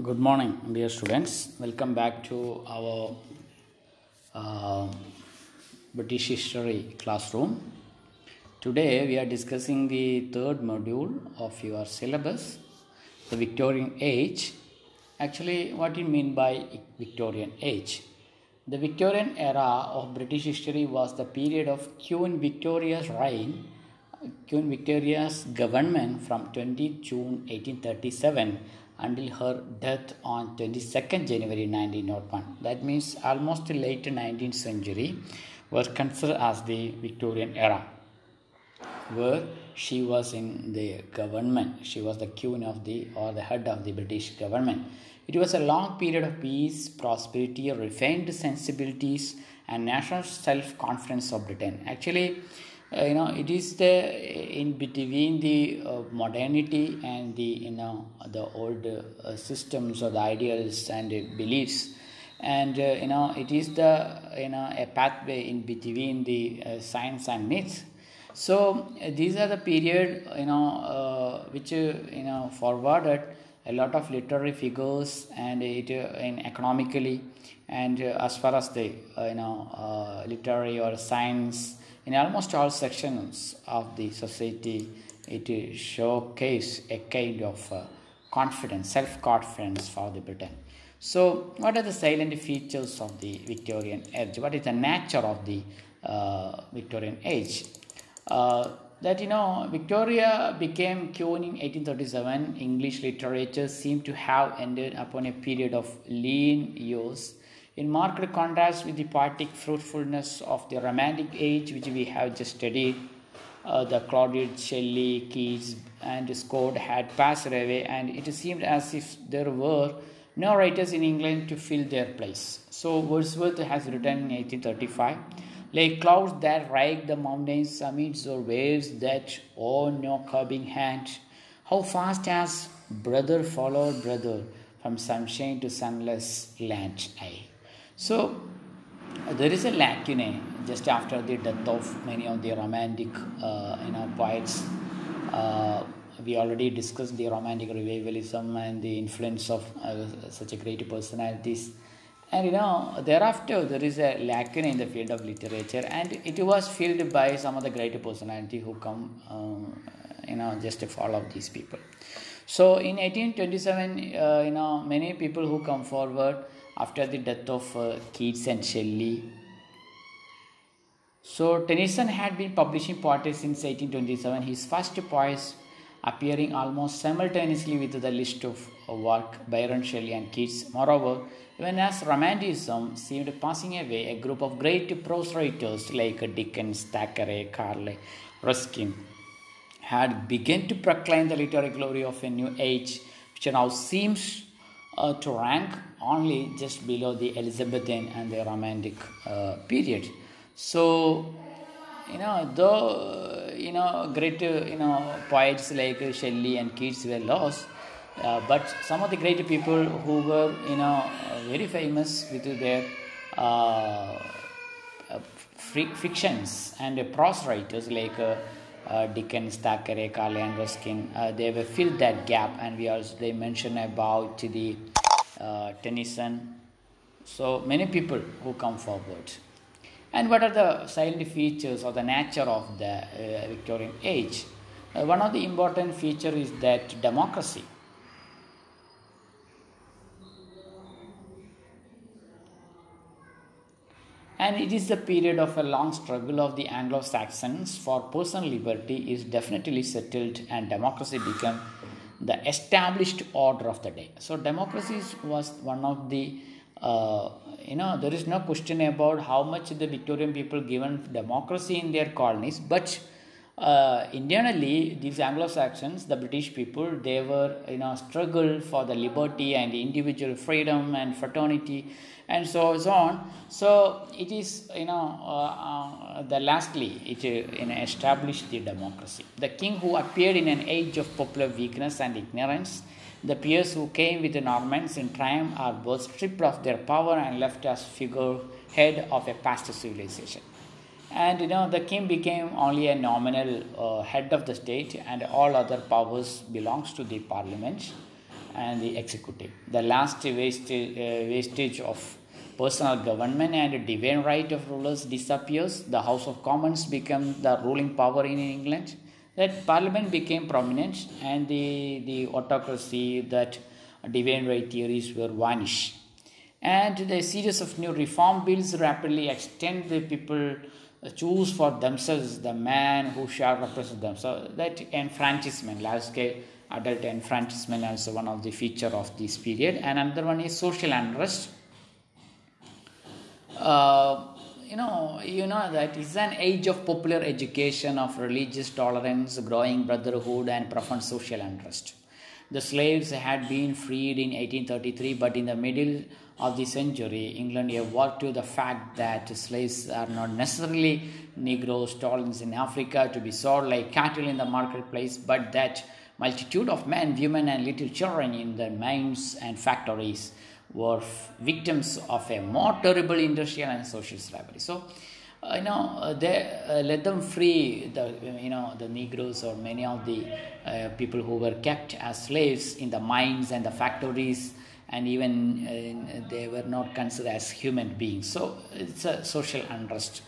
Good morning, dear students. Welcome back to our uh, British history classroom. Today we are discussing the third module of your syllabus, the Victorian age. Actually, what do you mean by Victorian age? The Victorian era of British history was the period of Queen Victoria's reign, Queen Victoria's government from 20 June 1837 until her death on 22nd January 1901. That means almost late 19th century was considered as the Victorian era, where she was in the government. She was the queen of the or the head of the British government. It was a long period of peace, prosperity, refined sensibilities, and national self-confidence of Britain. Actually, Uh, you know it is the uh, in between the uh, modernity and the you know the old uh, systems or the ideals and beliefs. And uh, you know it is the you know a pathway in between the science and myths. So these are the period you know which you know forwarded a lot of literary figures and it in economically. And as far as the you know literary or science in almost all sections of the society, it showcase a kind of uh, confidence, self-confidence for the Britain. So, what are the salient features of the Victorian age? What is the nature of the uh, Victorian age? Uh, that you know, Victoria became queen in 1837. English literature seemed to have ended upon a period of lean years in marked contrast with the poetic fruitfulness of the Romantic age, which we have just studied, uh, the Claudius, Shelley, Keats, and Scott had passed away, and it seemed as if there were no writers in England to fill their place. So Wordsworth has written in 1835, like clouds that rake the mountains summits or waves that own no curbing hand, how fast has brother followed brother from sunshine to sunless land. Aye. So there is a lacune just after the death of many of the romantic, uh, you know, poets. Uh, we already discussed the romantic revivalism and the influence of uh, such a great personalities. And you know, thereafter there is a lacune in the field of literature, and it was filled by some of the great personality who come, um, you know, just to follow these people. So in 1827, you know, many people who come forward after the death of uh, Keats and Shelley. So Tennyson had been publishing poetry since 1827. His first poems appearing almost simultaneously with the list of work Byron, Shelley, and Keats. Moreover, even as Romanticism seemed passing away, a group of great prose writers like Dickens, Thackeray, Carlyle, Ruskin had begun to proclaim the literary glory of a new age, which now seems uh, to rank only just below the Elizabethan and the Romantic uh, period. So, you know, though you know great you know poets like Shelley and Keats were lost, uh, but some of the great people who were you know very famous with their uh, fictions and prose writers like. Uh, Dickens, Thackeray, Carlyle, and Ruskin, uh, they have filled that gap, and we also they mention about the uh, Tennyson. So many people who come forward. And what are the silent features or the nature of the uh, Victorian age? Uh, one of the important feature is that democracy. And it is the period of a long struggle of the Anglo Saxons for personal liberty is definitely settled and democracy became the established order of the day. So democracy was one of the uh, you know there is no question about how much the Victorian people given democracy in their colonies, but uh, internally these Anglo-Saxons, the British people, they were you know struggle for the liberty and individual freedom and fraternity and so on. So it is you know uh, uh, the lastly it know, established the democracy. The king who appeared in an age of popular weakness and ignorance. The peers who came with the Normans in triumph are both stripped of their power and left as figurehead of a past civilization. And you know the king became only a nominal uh, head of the state, and all other powers belongs to the parliament and the executive. The last wastage, uh, wastage of personal government and divine right of rulers disappears. The House of Commons becomes the ruling power in England. That Parliament became prominent, and the, the autocracy that divine right theories were vanished. And the series of new reform bills rapidly extend the people uh, choose for themselves the man who shall represent them. So that enfranchisement, large scale adult enfranchisement is one of the feature of this period. And another one is social unrest. Uh, you know, you know that is an age of popular education, of religious tolerance, growing brotherhood, and profound social unrest. The slaves had been freed in 1833, but in the middle of the century, England awoke to the fact that slaves are not necessarily Negroes stolen in Africa to be sold like cattle in the marketplace, but that multitude of men, women, and little children in the mines and factories were victims of a more terrible industrial and social slavery. So, uh, you know, uh, they uh, let them free the you know the Negroes or many of the uh, people who were kept as slaves in the mines and the factories and even uh, they were not considered as human beings. So it's a social unrest.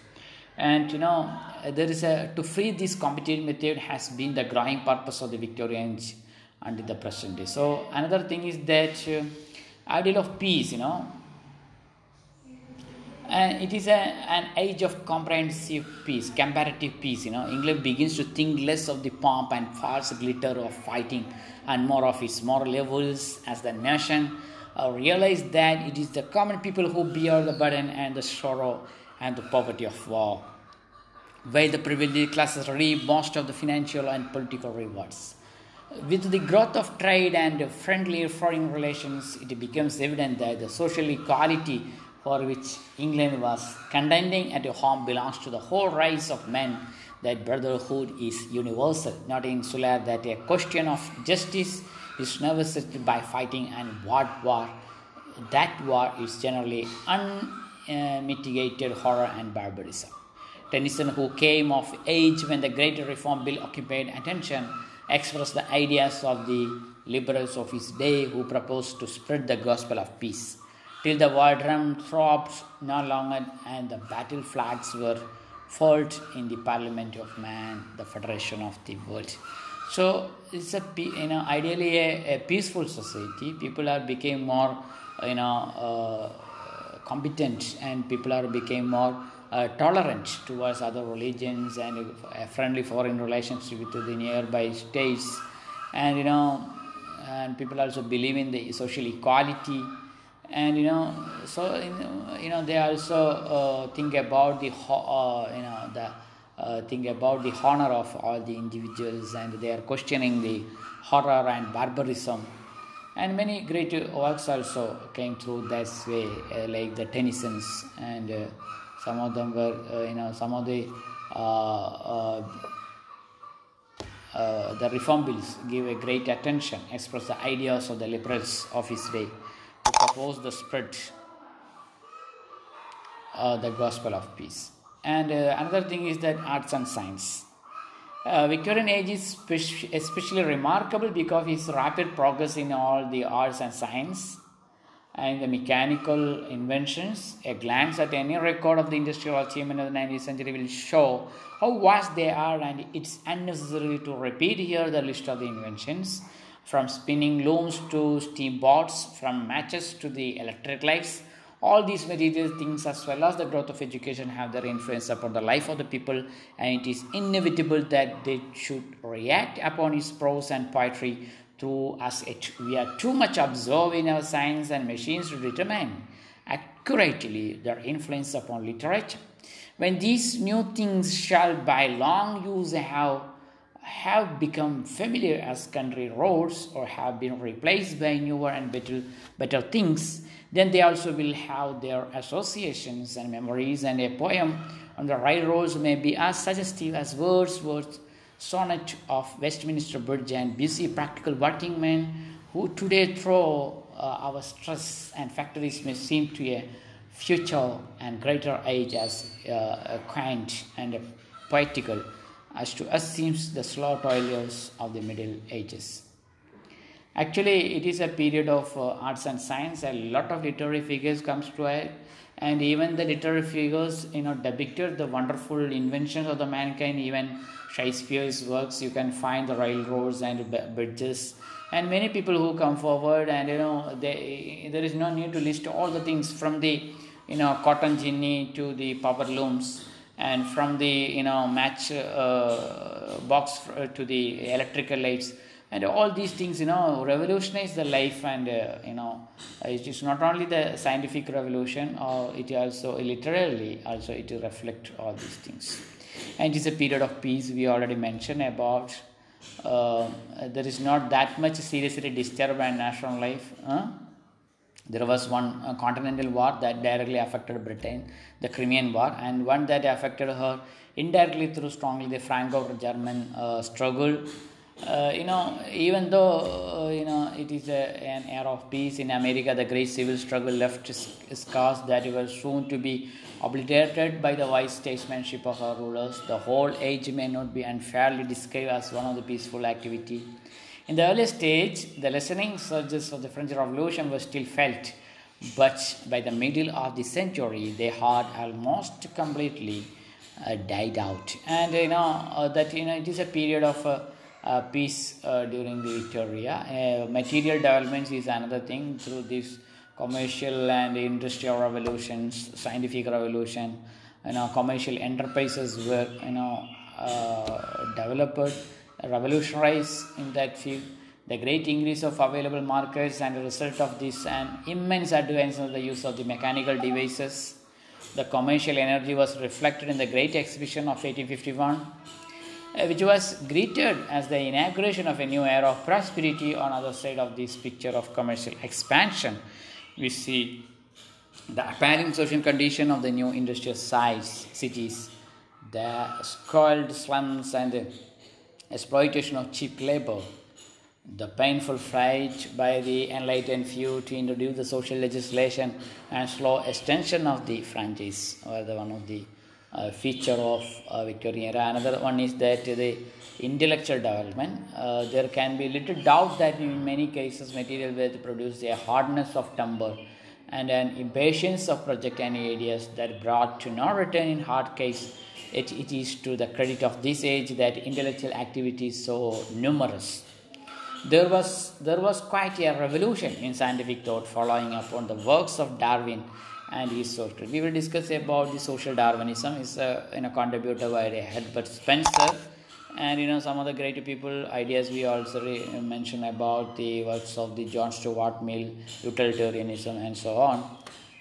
And you know, there is a to free this competitive method has been the growing purpose of the Victorians until the present day. So another thing is that uh, ideal of peace, you know, and it is a, an age of comprehensive peace, comparative peace. You know, England begins to think less of the pomp and false glitter of fighting and more of its moral levels as the nation uh, realize that it is the common people who bear the burden and the sorrow and the poverty of war, while the privileged classes reap most of the financial and political rewards. With the growth of trade and friendly foreign relations, it becomes evident that the social equality for which England was contending at home belongs to the whole race of men, that brotherhood is universal, not insular, that a question of justice is never settled by fighting and what war. That war is generally unmitigated horror and barbarism. Tennyson, who came of age when the Great Reform Bill occupied attention, expressed the ideas of the liberals of his day who proposed to spread the gospel of peace. Till the war drum throbbed no longer and the battle flags were furled in the Parliament of Man, the Federation of the World. So it's a you know ideally a, a peaceful society. People are became more you know uh, competent and people are became more uh, tolerant towards other religions and a friendly foreign relationship with the nearby states. And you know and people also believe in the social equality. And you know so you know they also uh, think about the uh, you know the uh, think about the honor of all the individuals and they are questioning the horror and barbarism. And many great works also came through this way uh, like the tennyson's and uh, some of them were uh, you know some of the uh, uh, the reform bills give a great attention express the ideas of the liberals of his day who propose the spread of the gospel of peace and uh, another thing is that arts and science. Uh, Victorian age is especially remarkable because of its rapid progress in all the arts and science and the mechanical inventions. A glance at any record of the industrial achievement of the 19th century will show how vast they are, and it's unnecessary to repeat here the list of the inventions from spinning looms to steamboats, from matches to the electric lights all these material things as well as the growth of education have their influence upon the life of the people and it is inevitable that they should react upon its prose and poetry through as it, we are too much absorbed in our science and machines to determine accurately their influence upon literature. When these new things shall by long use have have become familiar as country roads or have been replaced by newer and better, better things, then they also will have their associations and memories, and a poem on the right roads may be as suggestive as Wordsworth's sonnet of Westminster Bridge and busy practical working men who today throw uh, our stress and factories may seem to a future and greater age as uh, quaint and poetical as to us seems the slow toilers of the Middle Ages. Actually, it is a period of uh, arts and science. A lot of literary figures comes to it, and even the literary figures, you know, depicted the wonderful inventions of the mankind. Even Shakespeare's works, you can find the railroads and bridges, and many people who come forward, and you know, they, there is no need to list all the things from the, you know, cotton ginny to the power looms and from the you know match uh, box to the electrical lights and all these things you know revolutionize the life and uh, you know it is not only the scientific revolution or it also literally also it reflect all these things. And it is a period of peace we already mentioned about. Uh, there is not that much seriously disturbed by national life huh? there was one uh, continental war that directly affected britain the crimean war and one that affected her indirectly through strongly the franco-german uh, struggle uh, you know, even though uh, you know it is a, an era of peace in America, the great civil struggle left scars that were soon to be obliterated by the wise statesmanship of our rulers. The whole age may not be unfairly described as one of the peaceful activity. In the early stage, the lessening surges of the French Revolution were still felt, but by the middle of the century, they had almost completely uh, died out. And you know uh, that you know it is a period of uh, peace uh, during the Victoria. Uh, material developments is another thing through this commercial and industrial revolutions, scientific revolution. You know, commercial enterprises were you know uh, developed, revolutionized in that field. The great increase of available markets and the result of this, an immense advance in the use of the mechanical devices. The commercial energy was reflected in the Great Exhibition of 1851 uh, Uh, which was greeted as the inauguration of a new era of prosperity on other side of this picture of commercial expansion. We see the appalling social condition of the new industrial size cities the spoiled slums and the exploitation of cheap labor the painful fight by the enlightened few to introduce the social legislation and slow extension of the franchise were the one of the feature of uh, Victorian era. Another one is that the intellectual development. Uh, there can be little doubt that in many cases material wealth produce a hardness of temper and an impatience of project any ideas that brought to no return in hard case. It, it is to the credit of this age that intellectual activity is so numerous. There was, there was quite a revolution in scientific thought following upon the works of Darwin and his social. We will discuss about the social Darwinism. is a you know contributed by Herbert Spencer, and you know some of the great people ideas we also re- mention about the works of the John Stuart Mill, utilitarianism, and so on.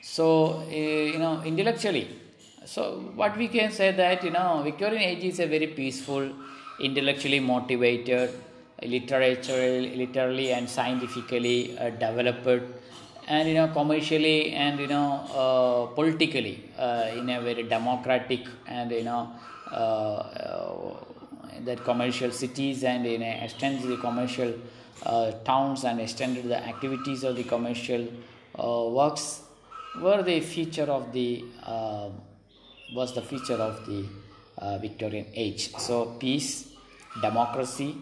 So uh, you know intellectually, so what we can say that you know Victorian age is a very peaceful, intellectually motivated, literature, literally and scientifically uh, developed and you know commercially and you know uh, politically uh, in a very democratic and you know uh, uh that commercial cities and in a extends the commercial uh, towns and extended the activities of the commercial uh, works were the feature of the was the feature of the Victorian age. So peace, democracy,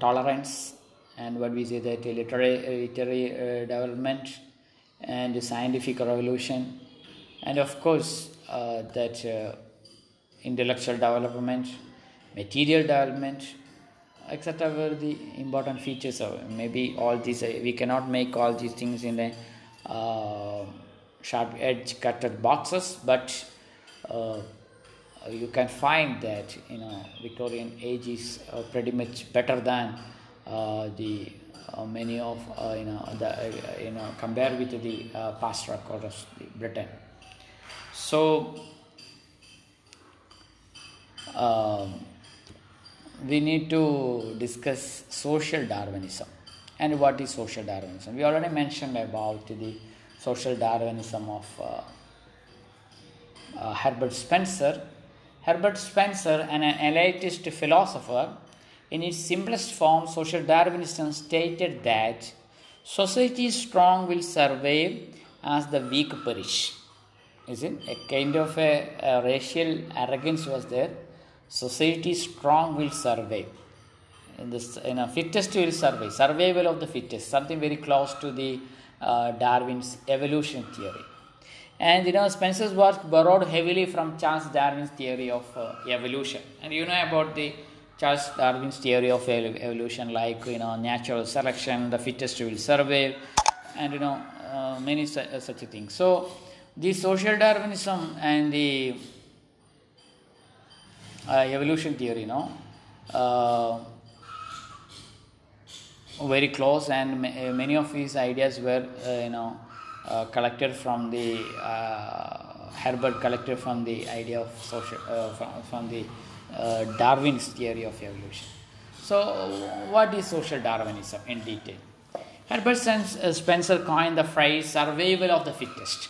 tolerance, and what we say that literary, literary uh, development and scientific revolution. And of course uh, that uh, intellectual development material development etc were the important features of maybe all these uh, we cannot make all these things in the uh, sharp edge cutted boxes but uh, you can find that you know victorian age is pretty much better than uh, the uh, many of uh, you know the you know compare with the past record of Britain. So um, we need to discuss social Darwinism and what is social Darwinism. We already mentioned about the social Darwinism of uh, uh, Herbert Spencer. Herbert Spencer, an elitist philosopher, in its simplest form, social Darwinism stated that society strong will survive as the weak perish. Is it? A kind of a, a racial arrogance was there. Society strong will survive. In this you know fittest will survive survival of the fittest something very close to the uh, darwin's evolution theory and you know spencer's work borrowed heavily from charles darwin's theory of uh, evolution and you know about the charles darwin's theory of evolution like you know natural selection the fittest will survive and you know uh, many su- uh, such things so the social darwinism and the uh, evolution theory you know uh, very close and ma- uh, many of his ideas were uh, you know collected from the Herbert collected from the idea of social from, from the uh, Darwin's theory of evolution. So, what is social Darwinism in detail? Herbert uh, Spencer coined the phrase "survival of the fittest,"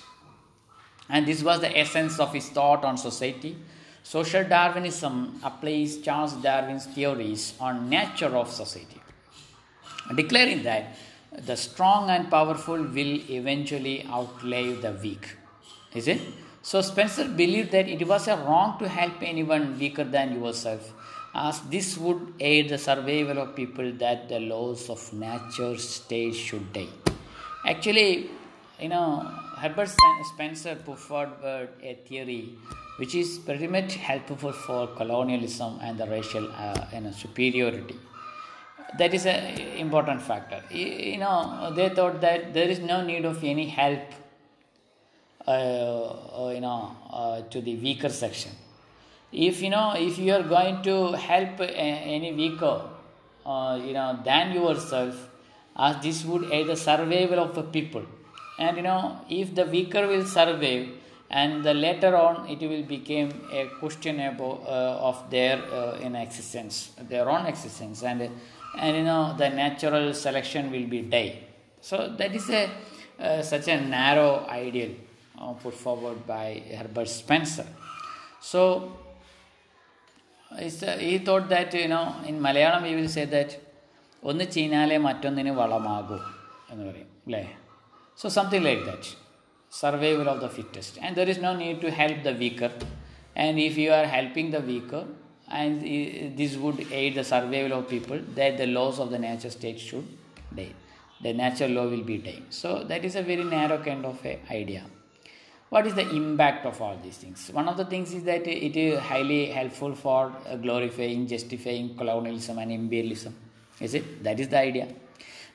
and this was the essence of his thought on society. Social Darwinism applies Charles Darwin's theories on nature of society declaring that the strong and powerful will eventually outlive the weak. Is it? So Spencer believed that it was a wrong to help anyone weaker than yourself, as this would aid the survival of people that the laws of nature state should die. Actually, you know, Herbert Spencer forward a theory which is pretty much helpful for colonialism and the racial uh, you know, superiority that is an important factor you know they thought that there is no need of any help uh, uh, you know uh, to the weaker section. If you know if you are going to help a, any weaker uh, you know than yourself as this would aid the survival of the people. And you know if the weaker will survive and the later on it will become a question about, uh, of their uh, in existence their own existence and and you know the natural selection will be die. So that is a uh, such a narrow ideal uh, put forward by herbert spencer so it's, uh, he thought that you know in malayalam we will say that ഒന്ന് ചീഞ്ഞാലേ മറ്റൊന്നിന് വളമാകൂ എന്ന് പറയും അല്ലേ so something like that survival of the fittest and there is no need to help the weaker and if you are helping the weaker and this would aid the survival of people that the laws of the nature state should die the natural law will be dying so that is a very narrow kind of a idea what is the impact of all these things one of the things is that it is highly helpful for glorifying justifying colonialism and imperialism is it that is the idea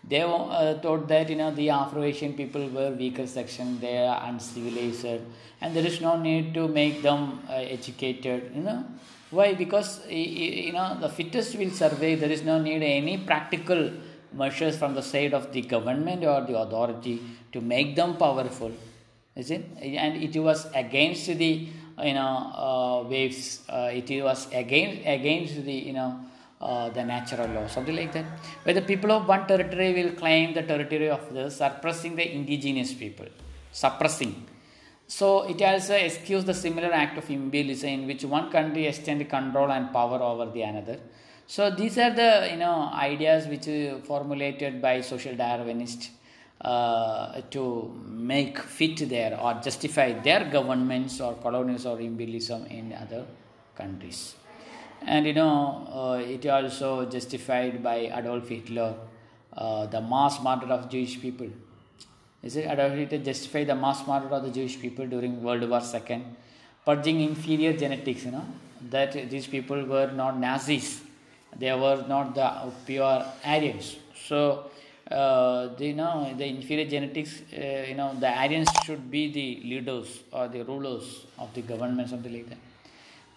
they uh, thought that you know the Afro-Asian people were weaker section, they are uncivilized, and there is no need to make them uh, educated. You know why? Because you know the fittest will survive. There is no need any practical measures from the side of the government or the authority to make them powerful. Is it? And it was against the you know uh, waves. it was against against the you know. Uh, the natural law, something like that, where the people of one territory will claim the territory of the suppressing the indigenous people, suppressing. So it also excuse the similar act of imperialism in which one country extend control and power over the another. So these are the you know ideas which formulated by social Darwinists uh, to make fit their or justify their governments or colonies or imperialism in other countries and you know uh, it also justified by Adolf Hitler uh, the mass murder of Jewish people. Is it Adolf Hitler justified the mass murder of the Jewish people during World War II, purging inferior genetics? You know that these people were not Nazis, they were not the pure Aryans. So uh, they know the inferior genetics. Uh, you know the Aryans should be the leaders or the rulers of the government, something like that.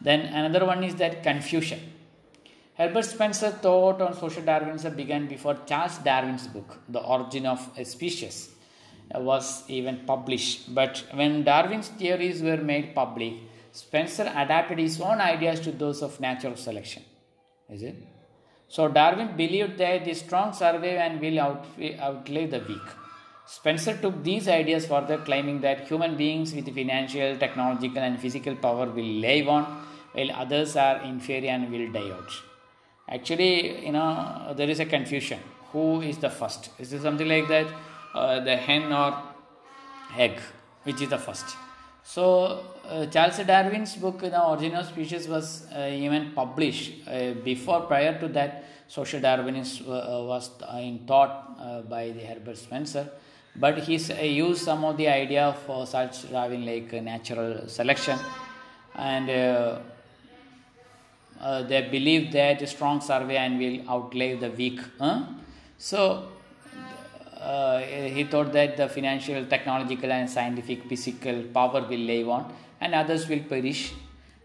Then another one is that confusion. Herbert Spencer thought on social Darwinism began before Charles Darwin's book, The Origin of a Species, was even published. But when Darwin's theories were made public, Spencer adapted his own ideas to those of natural selection. Is it? So Darwin believed that the strong survive and will out, outlive the weak. Spencer took these ideas further, claiming that human beings with financial, technological, and physical power will live on, while others are inferior and will die out. Actually, you know, there is a confusion. Who is the first? Is it something like that? Uh, the hen or egg? Which is the first? So, uh, Charles Darwin's book, The Origin of Species, was uh, even published before, prior to that. social Darwinism uh, was in thought uh, by the Herbert Spencer, but he uh, used some of the idea for such having like natural selection, and uh, uh, they believe that strong survey and will outlive the weak. Huh? So uh, he thought that the financial, technological, and scientific, physical power will live on, and others will perish.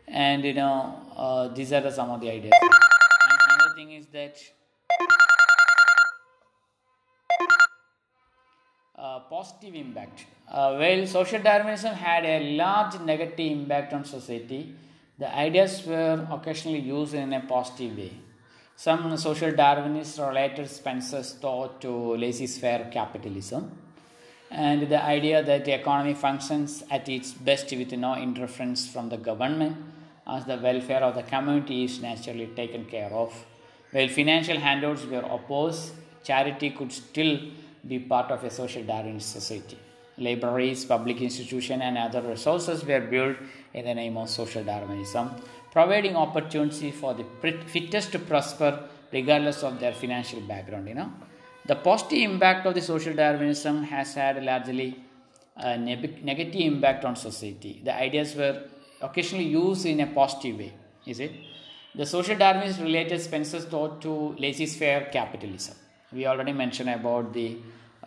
And you know, uh, these are the, some of the ideas. And another thing is that uh, positive impact. Uh, while social Darwinism had a large negative impact on society, the ideas were occasionally used in a positive way. Some social Darwinists related Spencer's thought to laissez-faire capitalism and the idea that the economy functions at its best with no interference from the government as the welfare of the community is naturally taken care of. While financial handouts were opposed, charity could still be part of a social Darwinist society. Libraries, public institutions, and other resources were built in the name of social Darwinism providing opportunity for the fittest to prosper regardless of their financial background you know the positive impact of the social darwinism has had a largely uh, negative impact on society. The ideas were occasionally used in a positive way is it? The social darwinist related spencer's thought to laissez-faire capitalism. We already mentioned about the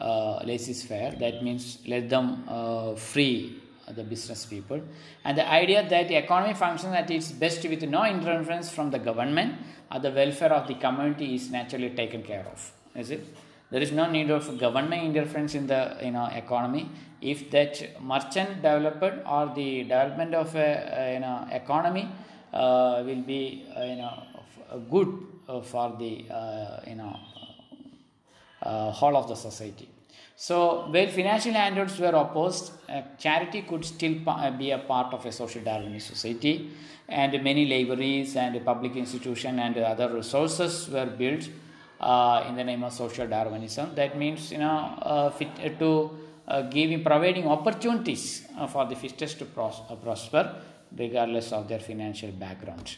uh, laissez-faire. That means let them uh, free the business people. And the idea that the economy functions at its best with no interference from the government or the welfare of the community is naturally taken care of is it there is no need of government interference in the you know economy. If that merchant developed or the development of a, you know economy uh, will be uh, you know good uh, for the uh, you know uh, whole of the society. So, while financial handouts were opposed, uh, charity could still uh, be a part of a social Darwinist society, and many libraries and public institutions and other resources were built uh, in the name of social Darwinism. That means, you know, uh, fit, uh, to uh, giving providing opportunities for the fittest to pros- prosper, regardless of their financial background.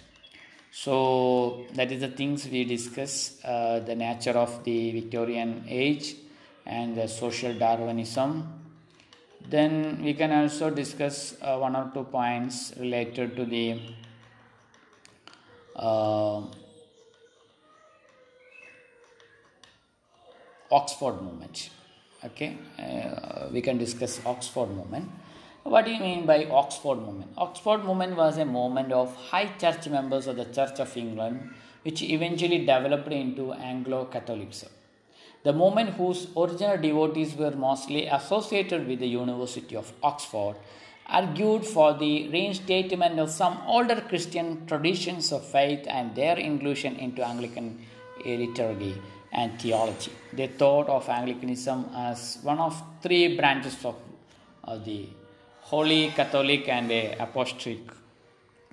So that is the things we discuss. the nature of the Victorian age and the social Darwinism. Then we can also discuss uh, one or two points related to the Oxford movement. Okay, uh, we can discuss Oxford movement. What do you mean by Oxford movement? Oxford movement was a movement of high church members of the Church of England, which eventually developed into Anglo Catholicism. The movement, whose original devotees were mostly associated with the University of Oxford, argued for the reinstatement of some older Christian traditions of faith and their inclusion into Anglican liturgy and theology. They thought of Anglicanism as one of three branches of, the Holy Catholic and Apostolic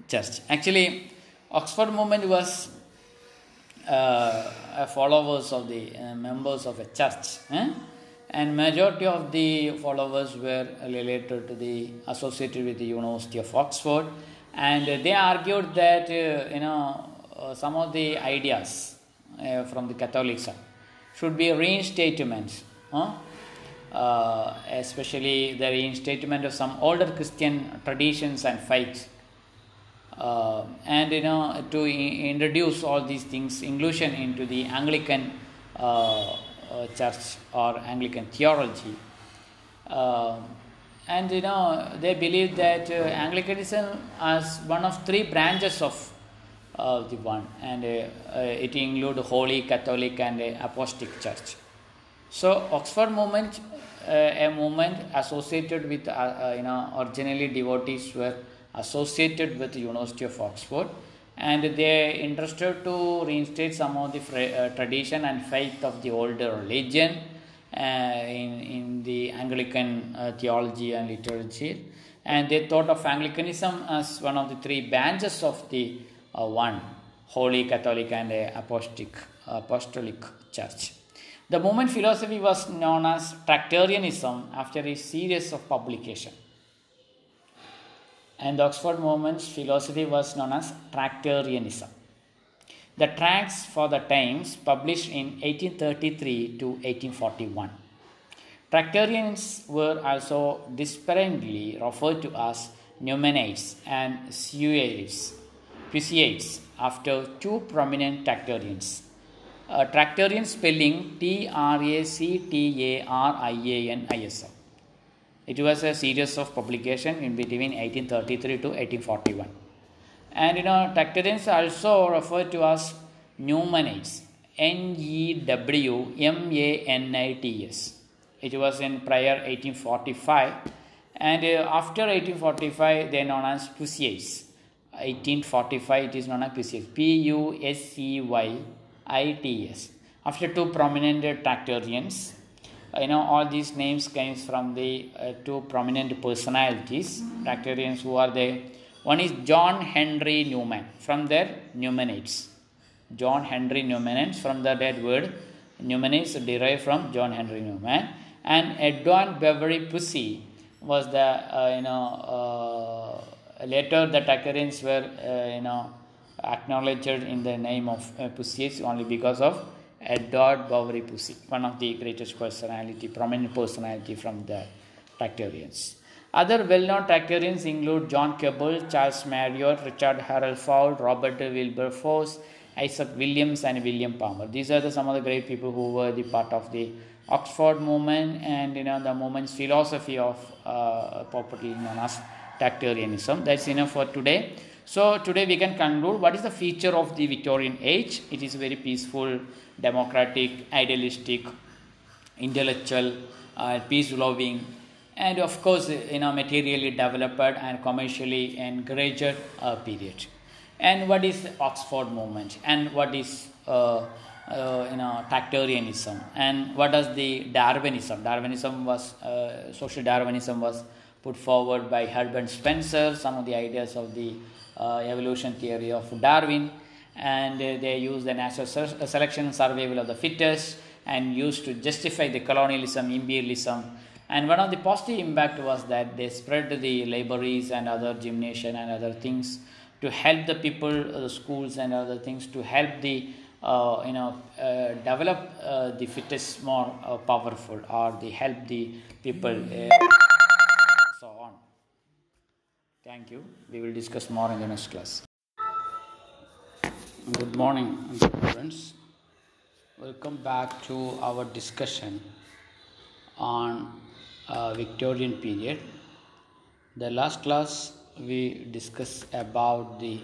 Church. Actually, Oxford movement was uh, followers of the uh, members of a church eh? and majority of the followers were related to the associated with the university of oxford and they argued that uh, you know uh, some of the ideas uh, from the catholicism should be reinstatements huh? Uh, especially the reinstatement of some older christian traditions and faiths uh, and you know to introduce all these things inclusion into the Anglican uh, uh, church or Anglican theology. Uh, and you know they believe that uh, Anglicanism as one of three branches of the one, and it include Holy Catholic and Apostolic Church. So Oxford movement, a movement associated with you know originally devotees were associated with University of Oxford and they interested to reinstate some of the uh, tradition and faith of the older religion uh, in, in the Anglican uh, theology and liturgy and they thought of Anglicanism as one of the three branches of the uh, Uh, one Holy Catholic and Apostolic, Apostolic Church. The movement philosophy was known as Tractarianism after a series of publications and the Oxford movement's philosophy was known as Tractarianism. The tracts for the Times published in 1833 to 1841. Tractarians were also disparagingly referred to as Newmanites and Sueites, Puseyites after two prominent Tractarians. Uh, Tractarian spelling T R A C T A R I A N I S. It was a series of publication in between 1833 to 1841. And you know, Tractarians also referred to as Newmanites, N E W M A N I T S. It was in prior 1845, and uh, after 1845, they known as Puseites. 1845, it is known as Puseyites. P U S C Y I T S. After two prominent Tractarians, you know all these names comes from the uh, two prominent personalities tractarians who are there one is john henry newman from their newmanites john henry newmanites from the dead word newmanites derived from john henry newman and edward bouverie pusey was the uh, you know uh, later the tractarians were uh, you know acknowledged in the name of uh, only because of Edward Bouverie Pusey, one of the greatest personality, prominent personality from the Tractarians. Other well-known Tractarians include John Keble, Charles Marriott, Richard Hurrell Froude, Robert Wilberforce, Isaac Williams, and William Palmer. These are the, some of the great people who were the part of the Oxford movement and you know the movement's philosophy of uh, popularly known as Tractarianism. That's enough for today. So today we can conclude what is the feature of the Victorian age. It is very peaceful, democratic, idealistic, intellectual, uh, peace loving, and of course you know materially developed and commercially encouraged uh, period. And what is Oxford movement? And what is uh, uh, you know Tractarianism? And what does the Darwinism? Darwinism was uh, social Darwinism was put forward by Herbert Spencer. Some of the ideas of the uh, evolution theory of Darwin, and uh, they use the natural selection survival of the fittest and used to justify the colonialism, imperialism. And one of the positive impact was that they spread the libraries and other gymnasium and other things to help the people, uh, schools and other things to help the uh, you know uh, develop uh, the fittest more powerful or they help the people. Thank you. We will discuss more in the next class. Good morning, friends. Welcome back to our discussion on uh, Victorian period. The last class we discussed about the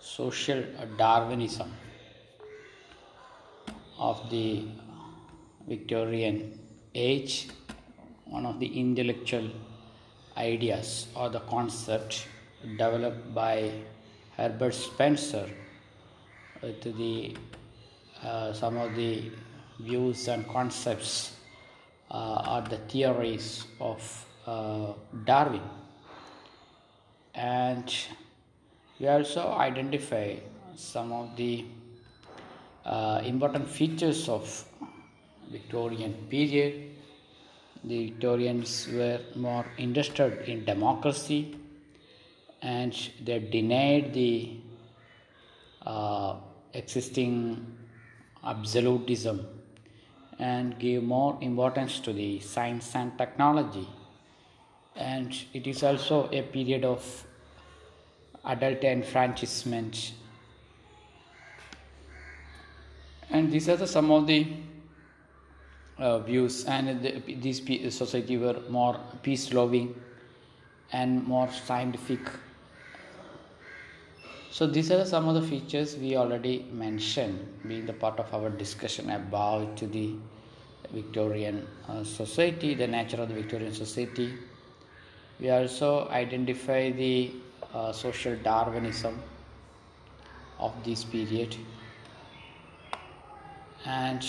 social Darwinism of the Victorian age, one of the intellectual ideas or the concept developed by Herbert Spencer with the uh, some of the views and concepts uh, or the theories of uh, Darwin. And we also identify some of the uh, important features of Victorian period the Victorians were more interested in democracy and they denied the uh, existing absolutism and gave more importance to the science and technology. And it is also a period of adult enfranchisement. And these are the, some of the uh, views, and the, these society were more peace loving and more scientific. So these are some of the features we already mentioned, being the part of our discussion about the Victorian uh, society, the nature of the Victorian society. We also identify the uh, social Darwinism of this period and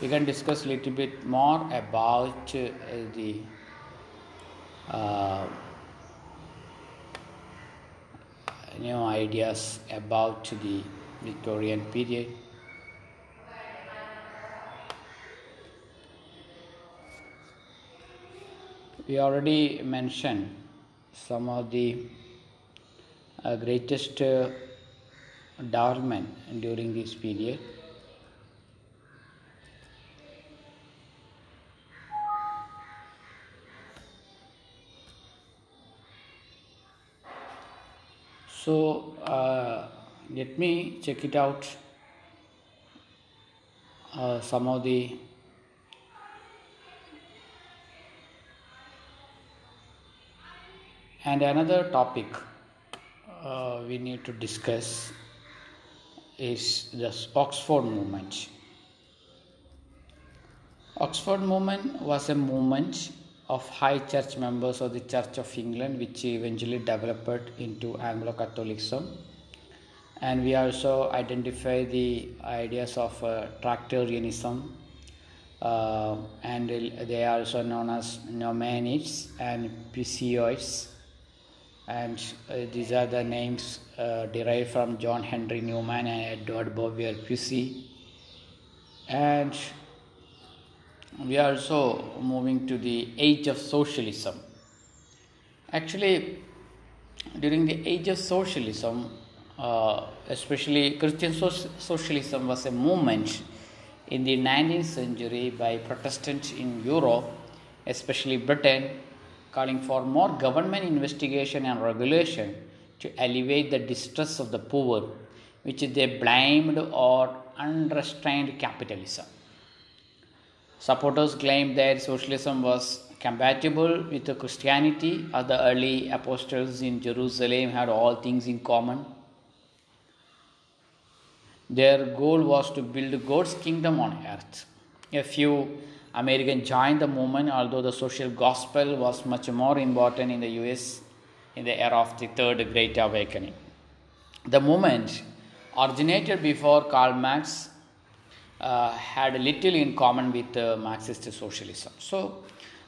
we can discuss a little bit more about uh, the uh, new ideas about the Victorian period. We already mentioned some of the uh, greatest uh, during this period. So uh, let me check it out. Uh, some of the and another topic uh, we need to discuss is the Oxford movement. Oxford movement was a movement of high church members of the Church of England, which eventually developed into Anglo Catholicism. And we also identify the ideas of uh, Tractarianism, uh, and they are also known as Newmanites and Puseyite. And uh, these are the names uh, derived from John Henry Newman and Edward Bouverie Pusey. And we are also moving to the age of socialism. Actually, during the age of socialism, uh, especially Christian so- socialism was a movement in the 19th century by Protestants in Europe, especially Britain, calling for more government investigation and regulation to alleviate the distress of the poor, which they blamed or unrestrained capitalism. Supporters claimed that socialism was compatible with Christianity, as the early apostles in Jerusalem had all things in common. Their goal was to build God's kingdom on earth. A few Americans joined the movement, although the social gospel was much more important in the US in the era of the Third Great Awakening. The movement originated before Karl Marx uh, had little in common with uh, Marxist socialism. So,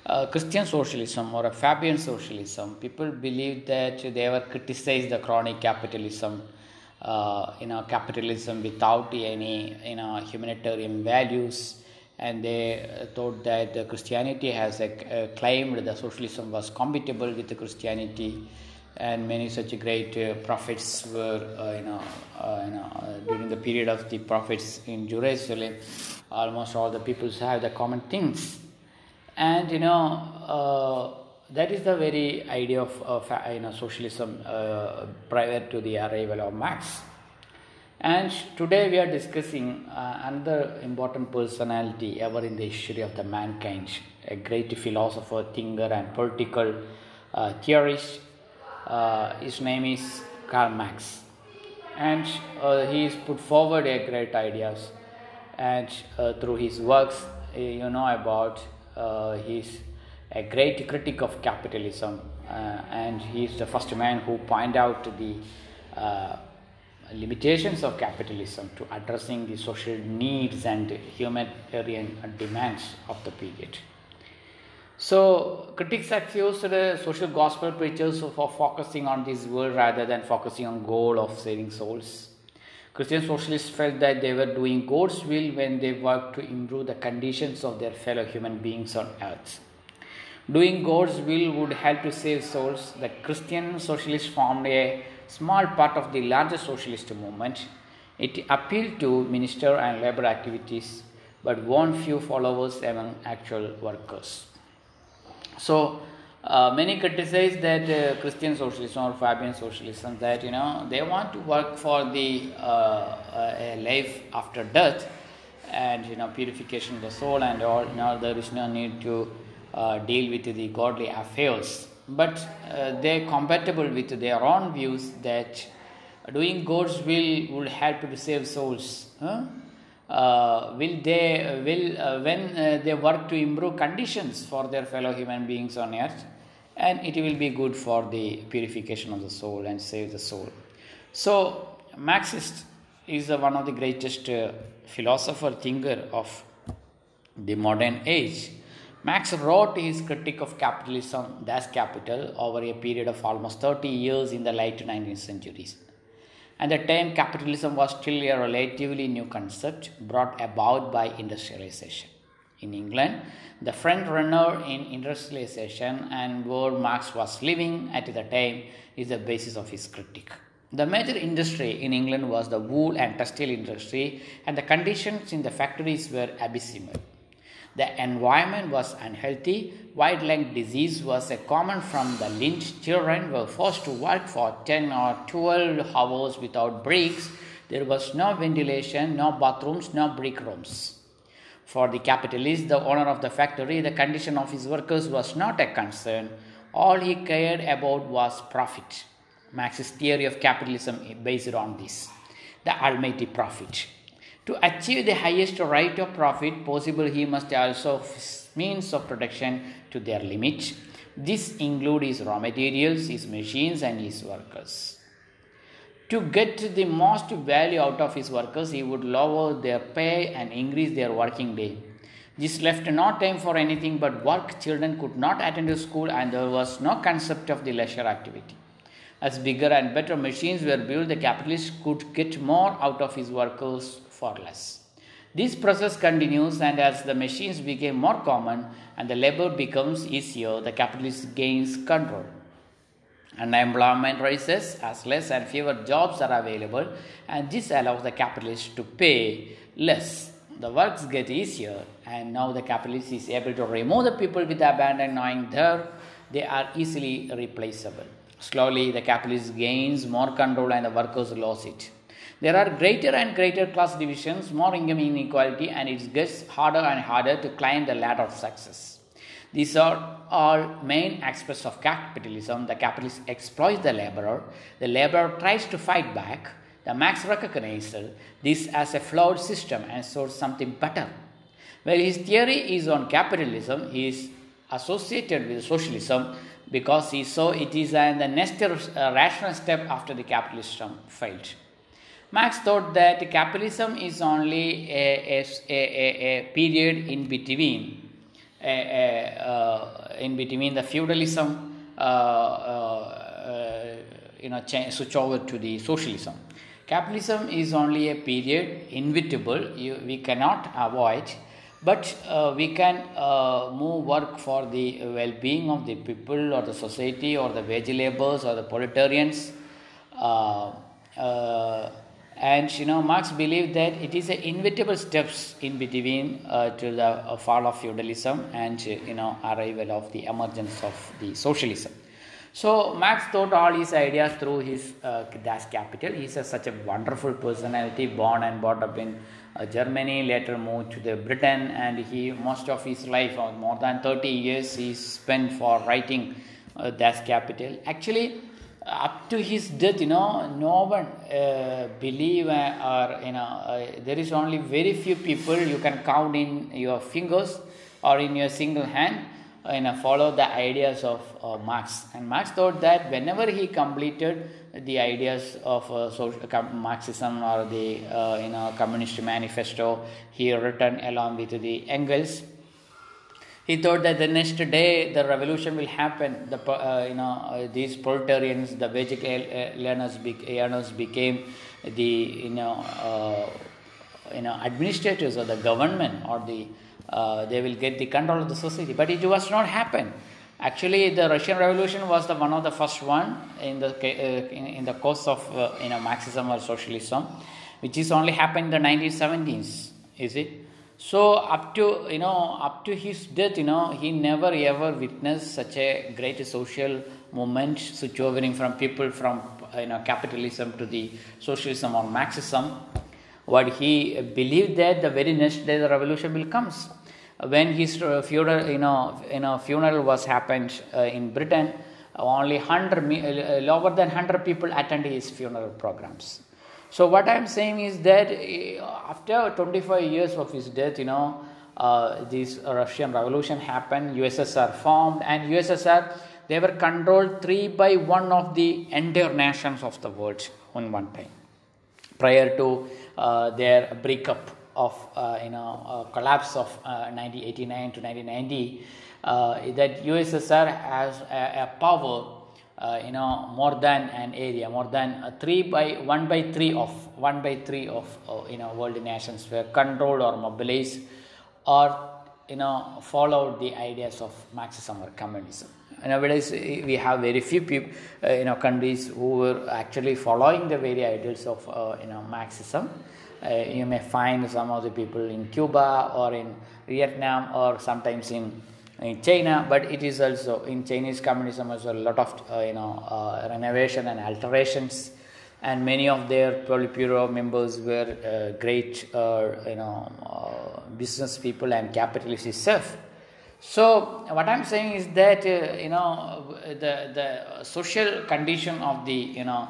uh, Christian socialism or a Fabian socialism, people believed that they were criticized the crony capitalism, uh, you know, capitalism without any you know humanitarian values, and they uh, thought that Christianity has a, claimed that socialism was compatible with Christianity and many such great uh, prophets were, uh, you know, uh, you know during the period of the prophets in Jerusalem. Almost all the peoples have the common things, and you know that is the very idea of, of you know socialism uh, prior to the arrival of Marx. And today we are discussing uh, another important personality ever in the history of the mankind, a great philosopher, thinker, and political uh, theorist uh, his name is Karl Marx, and uh, he has put forward a great ideas, and uh, through his works, uh, you know about uh, he's a great critic of capitalism, uh, and he's the first man who point out the limitations of capitalism to addressing the social needs and humanitarian demands of the period. So, critics accused the social gospel preachers for focusing on this world rather than focusing on goal of saving souls. Christian socialists felt that they were doing God's will when they worked to improve the conditions of their fellow human beings on earth. Doing God's will would help to save souls. The Christian socialists formed a small part of the larger socialist movement. It appealed to minister and labor activities but won few followers among actual workers. So uh, many criticize that uh, Christian socialism or Fabian socialism that you know they want to work for the uh, a life after death and you know purification of the soul and all. You know there is no need to uh, deal with the godly affairs, but uh, they are compatible with their own views that doing God's will would help to save souls. Huh? Uh, will they uh, will uh, when uh, they work to improve conditions for their fellow human beings on earth and it will be good for the purification of the soul and save the soul. So marxist is one of the greatest uh, philosopher thinker of the modern age. Marx wrote his critique of capitalism das kapital over a period of almost 30 years in the late 19th centuries at the time, capitalism was still a relatively new concept brought about by industrialization. In England, the front runner in industrialization and where Marx was living at the time is the basis of his critique. The major industry in England was the wool and textile industry, and the conditions in the factories were abysmal. The environment was unhealthy. White lung disease was a common from the lynch. children were forced to work for 10 or 12 hours without breaks. There was no ventilation, no bathrooms, no break rooms. For the capitalist, the owner of the factory, the condition of his workers was not a concern. All he cared about was profit. Marx's theory of capitalism is based on this the almighty profit. To achieve the highest rate of profit possible, he must also means of production to their limit. This include his raw materials, his machines, and his workers. To get the most value out of his workers, he would lower their pay and increase their working day. This left no time for anything but work. Children could not attend school, and there was no concept of the leisure activity. As bigger and better machines were built, the capitalist could get more out of his workers for less. This process continues, and as the machines became more common and the labor becomes easier, the capitalist gains control. And unemployment rises as less and fewer jobs are available, and this allows the capitalist to pay less. The works get easier, and now the capitalist is able to remove the people with abandon, knowing that they are easily replaceable. Slowly, the capitalist gains more control, and the workers lose it. There are greater and greater class divisions, more income inequality, and it gets harder and harder to climb the ladder of success. These are all main aspects of capitalism. The capitalist exploits the laborer, the laborer tries to fight back. The Marx recognizes this as a flawed system and sought something better. While his theory is on capitalism, he is associated with socialism because he saw it is the next rational step after the capitalism failed. Marx thought that capitalism is only a, a, a, a period in between, uh, in between the feudalism, uh, uh, you know, change, switch over to the socialism. Capitalism is only a period inevitable; you, we cannot avoid, but uh, we can uh, move work for the well-being of the people or the society or the wage laborers or the proletarians. Uh, and you know marx believed that it is a inevitable steps in between uh, to the uh, fall of feudalism and you know arrival of the emergence of the socialism. So marx thought all his ideas through his uh, das kapital. He's a, such a wonderful personality born and brought up in uh, germany later moved to the britain and he most of his life or more than 30 years he spent for writing uh, das kapital. Actually up to his death, you know, no one uh, believe uh, or you know uh, there is only very few people you can count in your fingers or in your single hand. Uh, you know, follow the ideas of uh, Marx. And Marx thought that whenever he completed the ideas of uh, social, Marxism or the you know Communist Manifesto, he written along with the Engels he thought that the next day the revolution will happen. The uh, you know uh, these proletarians, the wage earners, earners became the you know uh, you know administrators or the government or the uh, they will get the control of the society. But it was not happen. Actually, the Russian Revolution was the one of the first one in the uh, in, in, the course of uh, you know Marxism or socialism, which is only happened in the 1970s. Is it? So up to you know up to his death, you know he never ever witnessed such a great social movement switch overing from people from you know capitalism to the socialism or Marxism. What he believed that the very next day the revolution will comes. When his funeral, you know, you know, funeral was happened uh, in Britain, only hundred, uh, lower than hundred people attended his funeral programs. So what I am saying is that eh, after 25 years of his death, you know, uh, this Russian Revolution happened, USSR formed, and USSR they were controlled three by one of the entire nations of the world on one time, prior to uh, their breakup of uh, you know uh, collapse of 1989 uh, to 1990. Uh, that USSR has a, a power uh, you know more than an area more than uh, 3 by 1 by 3 of 1 by 3 of uh, you know world nations were controlled or mobilized or you know followed the ideas of marxism or communism Nowadays, we have very few people, uh, you know, countries who were actually following the very ideals of, uh, you know, Marxism. Uh, you may find some of the people in Cuba or in Vietnam or sometimes in in China, but it is also in Chinese communism also a lot of uh, you know uh, renovation and alterations, and many of their Politburo members were uh, great uh, you know uh, business people and capitalists itself. So what I'm saying is that uh, you know the the social condition of the you know.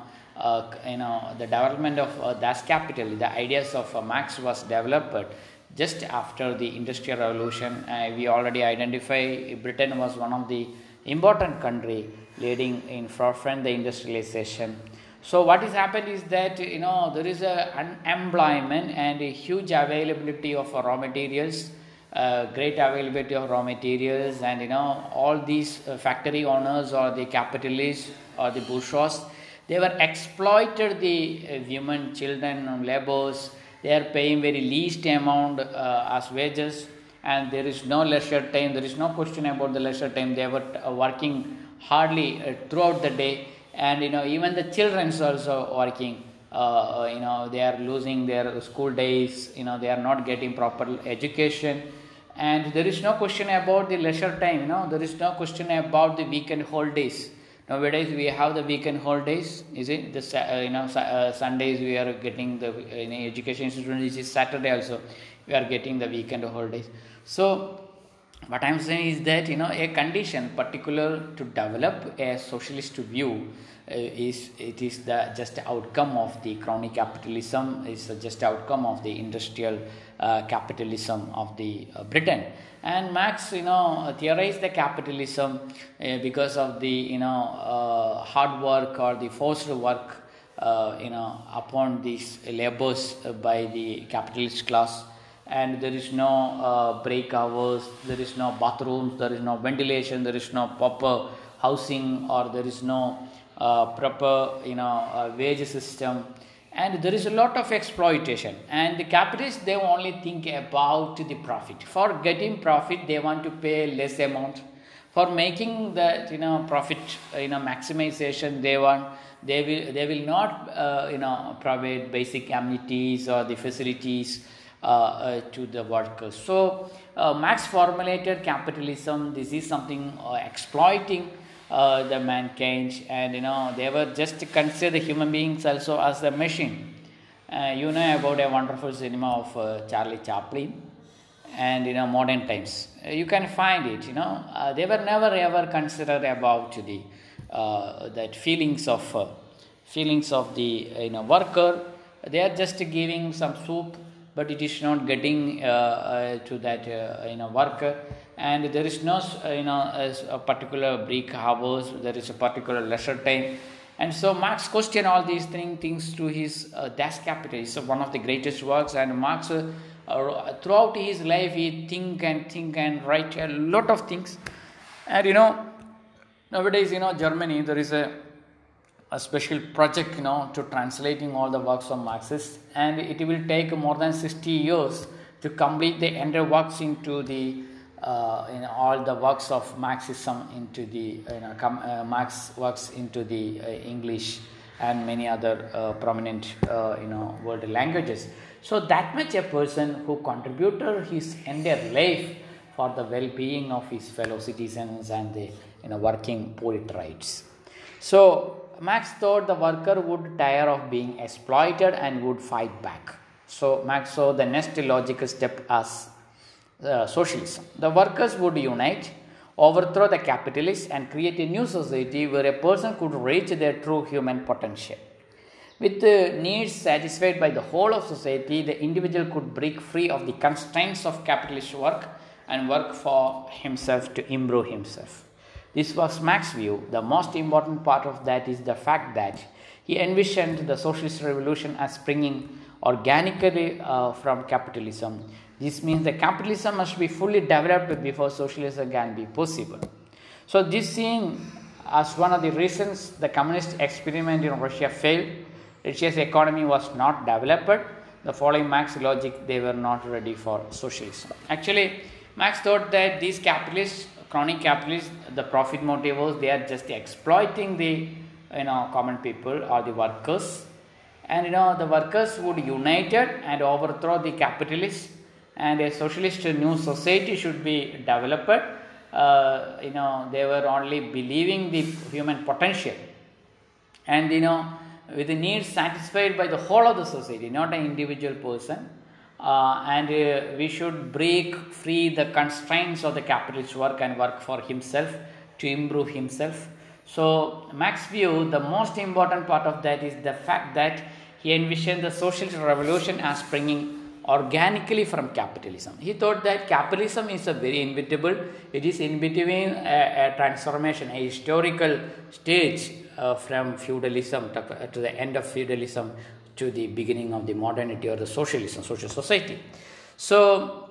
you know the development of Das Kapital, the ideas of Marx was developed just after the industrial revolution uh, we already identify britain was one of the important country leading in forefront the industrialization. So what has happened is that you know there is a unemployment and a huge availability of raw materials uh, great availability of raw materials and you know all these uh, factory owners or the capitalists or the bourgeois they were exploited the uh, women children laborers they are paying very least amount uh, as wages and there is no leisure time. There is no question about the leisure time. They were uh, working hardly uh, throughout the day. And you know even the children also working. Uh, you know they are losing their school days. You know they are not getting proper education. And there is no question about the leisure time. You know there is no question about the weekend holidays Nowadays we have the weekend holidays. Is it the uh, you know uh, Sundays we are getting the in education institution. This is Saturday also we are getting the weekend holidays. So what I am saying is that you know a condition particular to develop a socialist view is it is the just outcome of the crony capitalism is just outcome of the industrial uh, capitalism of the uh, Britain. And Marx you know theorized the capitalism uh, because of the you know uh, hard work or the forced work uh, you know upon these labors by the capitalist class. And there is no break hours there is no bathrooms there is no ventilation there is no proper housing or there is no uh, proper you know uh, wage system. And there is a lot of exploitation. And the capitalists they only think about the profit. For getting profit they want to pay less amount. For making that you know profit you know maximization they want they will they will not uh, you know provide basic amenities or the facilities uh, uh, to the workers. So uh, marx formulated capitalism this is something uh, exploiting uh, the mankind and you know they were just consider human beings also as a machine. Uh, you know about a wonderful cinema of uh, charlie chaplin and you know modern times. Uh, you can find it you know. Uh, they were never ever considered about the uh, that feelings of feelings of the you know worker. They are just giving some soup but it is not getting to that you know worker and there is no uh, you know a particular break hours. There is a particular leisure time. And so marx questioned all these thing, things to his uh, das kapital. It's one of the greatest works. And marx uh, uh, throughout his life he think and think and write a lot of things. And you know nowadays you know germany there is a a special project you know to translating all the works of marxists and it will take more than 60 years to complete the entire works into the uh, in all the works of Marxism into the you know com, uh, Marx works into the uh, English and many other uh, prominent uh, you know world languages. So that much a person who contributed his entire life for the well-being of his fellow citizens and the you know working poet rights. So Marx thought the worker would tire of being exploited and would fight back. So Marx saw the next logical step as uh, socialism. The workers would unite, overthrow the capitalists, and create a new society where a person could reach their true human potential. With the needs satisfied by the whole of society, the individual could break free of the constraints of capitalist work and work for himself to improve himself. This was Marx's view. The most important part of that is the fact that he envisioned the socialist revolution as springing organically uh, from capitalism this means that capitalism must be fully developed before socialism can be possible. So, this seen as one of the reasons the communist experiment in Russia failed. Russia's economy was not developed. The following Marx logic, they were not ready for socialism. Actually, Marx thought that these capitalists crony capitalists, the profit motive was they are just exploiting the you know common people or the workers, and you know the workers would united and overthrow the capitalists, and a socialist new society should be developed. Uh, you know they were only believing the human potential, and you know with the needs satisfied by the whole of the society, not an individual person uh, and uh, we should break free the constraints of the capitalist work and work for himself to improve himself. So, Marx view, the most important part of that is the fact that he envisioned the social revolution as springing organically from capitalism. He thought that capitalism is a very inevitable, it is in between a, a transformation, a historical stage uh, from feudalism to, to the end of feudalism to the beginning of the modernity or the socialism, social society. So,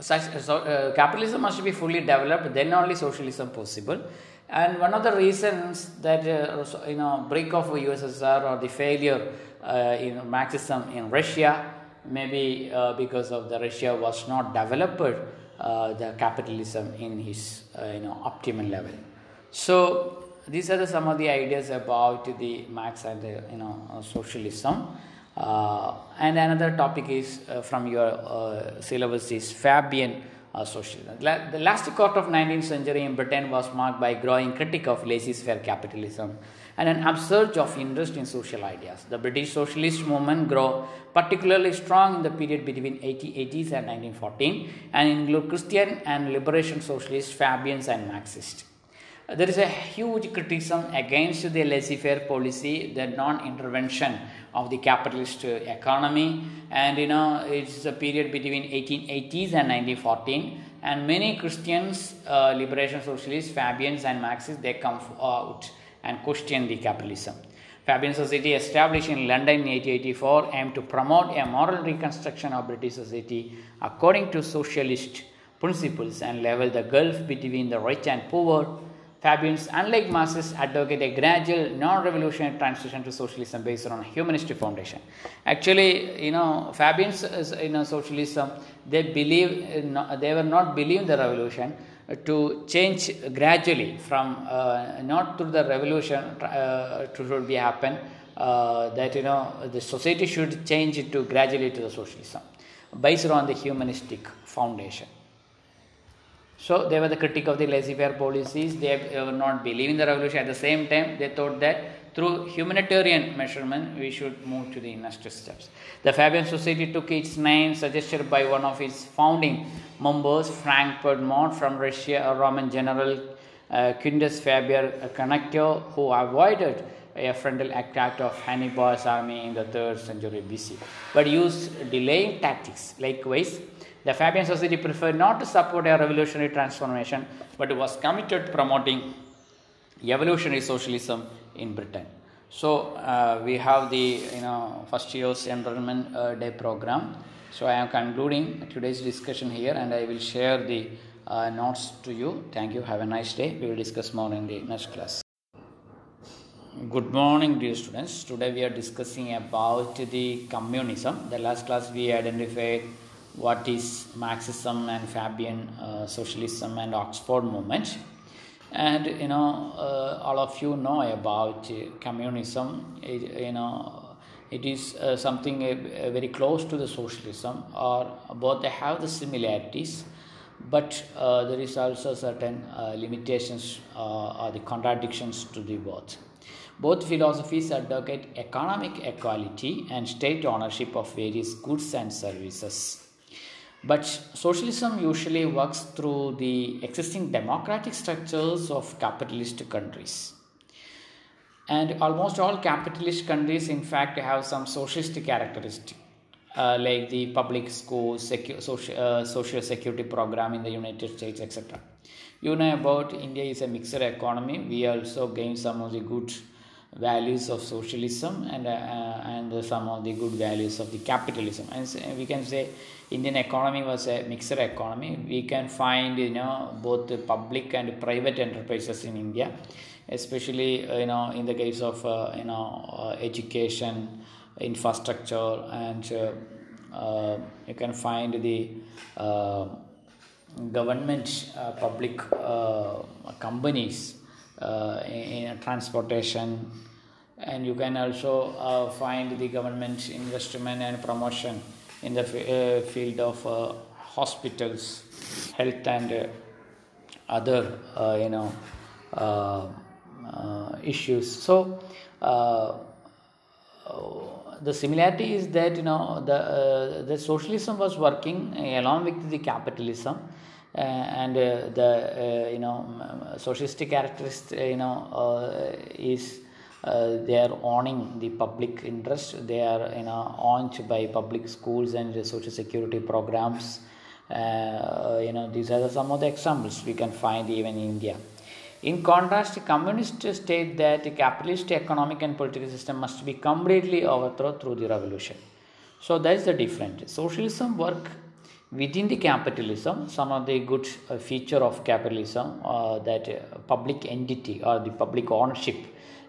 such, so uh, capitalism must be fully developed, then only socialism possible. And one of the reasons that uh, you know break of USSR or the failure uh, in Marxism in Russia, maybe uh, because of the Russia was not developed uh, the capitalism in his uh, you know optimal level. So these are the, some of the ideas about the Marx and the, you know uh, socialism. Uh, and another topic is uh, from your uh, syllabus is Fabian uh, socialism. La- the last quarter of 19th century in Britain was marked by growing critique of laissez-faire capitalism and an upsurge of interest in social ideas. The British socialist movement grew particularly strong in the period between 1880s and 1914 and include Christian and liberation socialists, Fabians and Marxists there is a huge criticism against the laissez-faire policy, the non-intervention of the capitalist economy, and you know it's a period between 1880s and 1914. And many Christians, uh, liberation socialists, Fabians, and Marxists, they come out and question the capitalism. Fabian Society, established in London in 1884, aimed to promote a moral reconstruction of British society according to socialist principles and level the gulf between the rich and poor Fabians, unlike Marxists, advocate a gradual, non-revolutionary transition to socialism based on a humanistic foundation. Actually, you know, Fabians, you know, socialism, they believe, they were not believing the revolution to change gradually from uh, not through the revolution uh, to should be happen uh, that you know the society should change to gradually to the socialism based on the humanistic foundation. So they were the critic of the laissez-faire policies. They were not believing the revolution. At the same time, they thought that through humanitarian measurement, we should move to the industrial steps. The Fabian Society took its name, suggested by one of its founding members, Frank Podmore from Russia, a Roman general uh, Quintus Fabian Cannocchio, who avoided a frontal attack of Hannibal's army in the 3rd century BC, but used delaying tactics. Likewise, the Fabian Society preferred not to support a revolutionary transformation, but was committed to promoting evolutionary socialism in Britain. So uh, we have the you know first year's enrollment uh, day program. So I am concluding today's discussion here, and I will share the uh, notes to you. Thank you. Have a nice day. We will discuss more in the next class. Good morning, dear students. Today we are discussing about the communism. The last class we identified what is Marxism and Fabian uh, socialism and Oxford movement. And you know, uh, all of you know about uh, communism. It, you know, it is uh, something uh, very close to the socialism, or both they have the similarities, but uh, there is also certain limitations or the contradictions to the both. Both philosophies advocate economic equality and state ownership of various goods and services. But socialism usually works through the existing democratic structures of capitalist countries. And almost all capitalist countries, in fact, have some socialist characteristic, uh, like the public schools, secu- social, uh, social security program in the United States, etc. You know about India is a mixed economy. We also gain some of the good values of socialism and uh, and some of the good values of the capitalism. And we can say Indian economy was a mixed economy. We can find you know both public and private enterprises in India, especially you know in the case of uh, you know uh, education, infrastructure, and uh, uh, you can find the uh, government uh, public companies in, in, transportation and you can also uh, find the government investment and promotion in the f- field of hospitals health and other you know issues. So the similarity is that you know the uh, the socialism was working along with the capitalism uh, and uh, the uh, you know socialistic characteristic you know uh, is uh, they are owning the public interest they are you know owned by public schools and social security programs you know these are some of the examples we can find even in india in contrast, the communists state that the capitalist economic and political system must be completely overthrown through the revolution. So that is the difference. Socialism work within the capitalism. Some of the good uh, feature of capitalism uh, that uh, public entity or the public ownership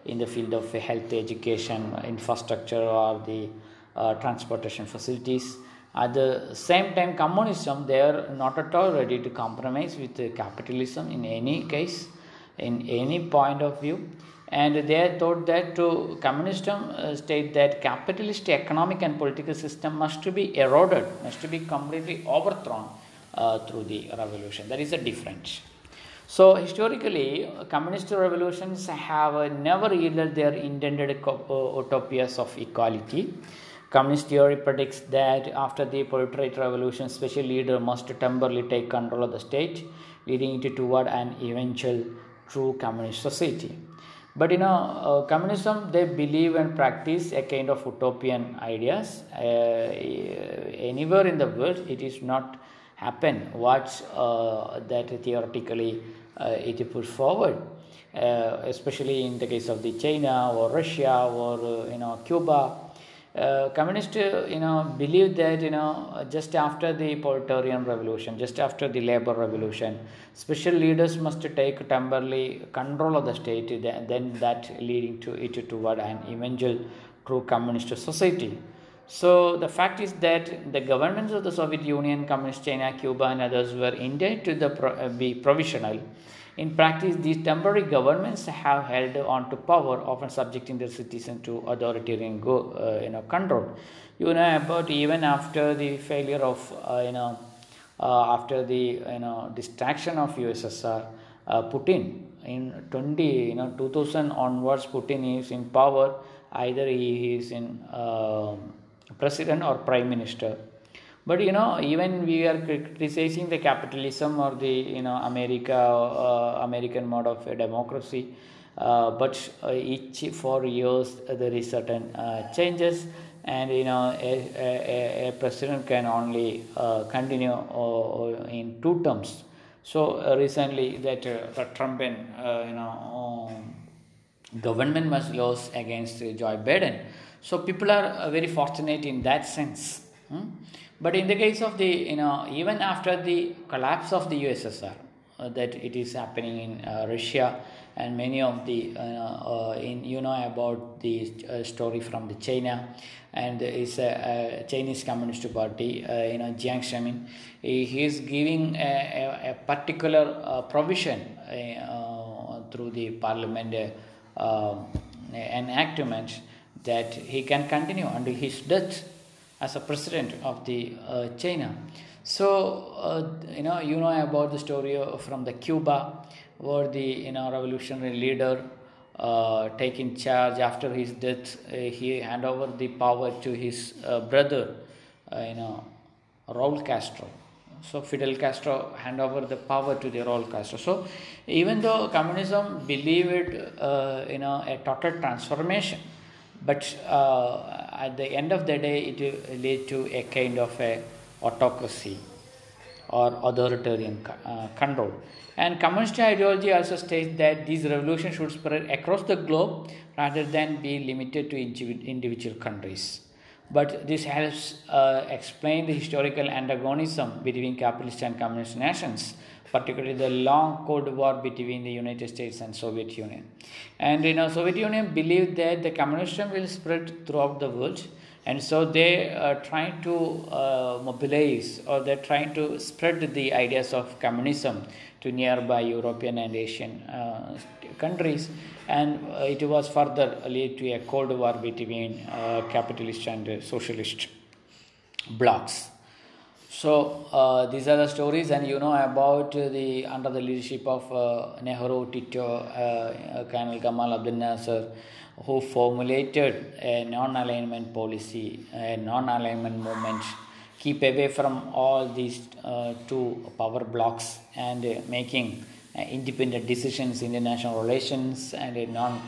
in the field of health, education, infrastructure, or the uh, transportation facilities. At the same time, communism they are not at all ready to compromise with capitalism in any case in any point of view. And they thought that to communism uh, state that capitalist economic and political system must be eroded must be completely overthrown uh, through the revolution. There is a difference so historically communist revolutions have uh, never yielded their intended uh, utopias of equality communist theory predicts that after the proletariat revolution special leader must temporarily take control of the state leading it toward an eventual true communist society. But you know, uh, communism they believe and practice a kind of utopian ideas. Uh, anywhere in the world, it is not happen what uh, that theoretically it put forward. Uh, especially in the case of the China or Russia or uh, you know Cuba, uh, communists uh, you know believe that you know just after the proletarian revolution just after the labor revolution special leaders must take temporarily control of the state then that leading to it toward an eventual true communist society so the fact is that the governments of the soviet union communist china cuba and others were intended to pro- uh, be provisional in practice, these temporary governments have held on to power, often subjecting their citizens to authoritarian go, uh, you know, control. You know about even after the failure of uh, you know uh, after the you know distraction of USSR, uh, Putin in 20 you know 2000 onwards, Putin is in power. Either he is in um, president or prime minister. But you know even we are criticizing the capitalism or the you know america uh, american mode of democracy uh, but uh, each four years uh, there is certain uh, changes and you know a, a, a president can only continue in two terms. So recently that uh, trumpian you know um, government was lost against joe biden so people are very fortunate in that sense hmm? But in the case of the, you know, even after the collapse of the USSR, uh, that it is happening in uh, Russia and many of the, uh, uh in you know about the uh, story from the China and is a, a, Chinese Communist Party, uh, you know, Jiang Zemin, he, is giving a, a, a particular provision through the parliament enactment that he can continue until his death as a president of the uh, China. So uh, you know you know about the story from the Cuba, where the you know revolutionary leader uh, taking charge after his death, uh, he hand over the power to his uh, brother, uh, you know, Raul Castro. So Fidel Castro hand over the power to the Raul Castro. So even though communism believed you know a total transformation, but uh, at the end of the day, it will lead to a kind of a autocracy or authoritarian uh, control. And communist ideology also states that these revolutions should spread across the globe rather than be limited to individual countries. But this helps uh, explain the historical antagonism between capitalist and communist nations particularly the long Cold War between the United States and Soviet Union. And you know, Soviet Union believed that the communism will spread throughout the world and so they are trying to uh, mobilize or they're trying to spread the ideas of communism to nearby European and Asian uh, countries, and uh, it was further lead to a cold war between uh, capitalist and socialist blocs. So uh, these are the stories, and you know about the under the leadership of uh, Nehru, Tito, uh, Colonel Gamal Abdel Nasser, who formulated a non-alignment policy, a non-alignment movement, keep away from all these uh, two power blocks and uh, making uh, independent decisions in international relations and non.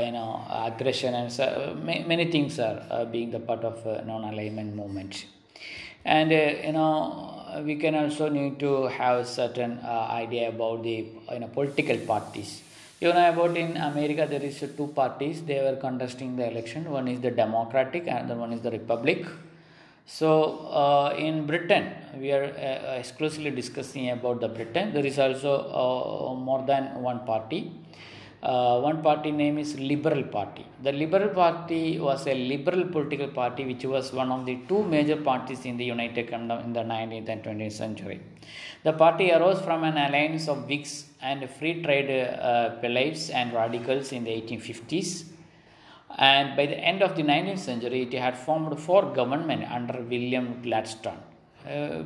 you know, aggression and so, many things are being the part of non-alignment movement and uh, you know we can also need to have certain uh, idea about the you know political parties. You know about in america there is two parties. They were contesting the election. One is the democratic and the one is the republic. So uh, in britain we are uh, exclusively discussing about the britain. There is also uh, more than one party uh, one party name is Liberal Party. The Liberal Party was a liberal political party which was one of the two major parties in the United Kingdom in the 19th and 20th century. The party arose from an alliance of Whigs and free trade uh, and radicals in the 1850s. And by the end of the 19th century, it had formed four government under William Gladstone. Uh,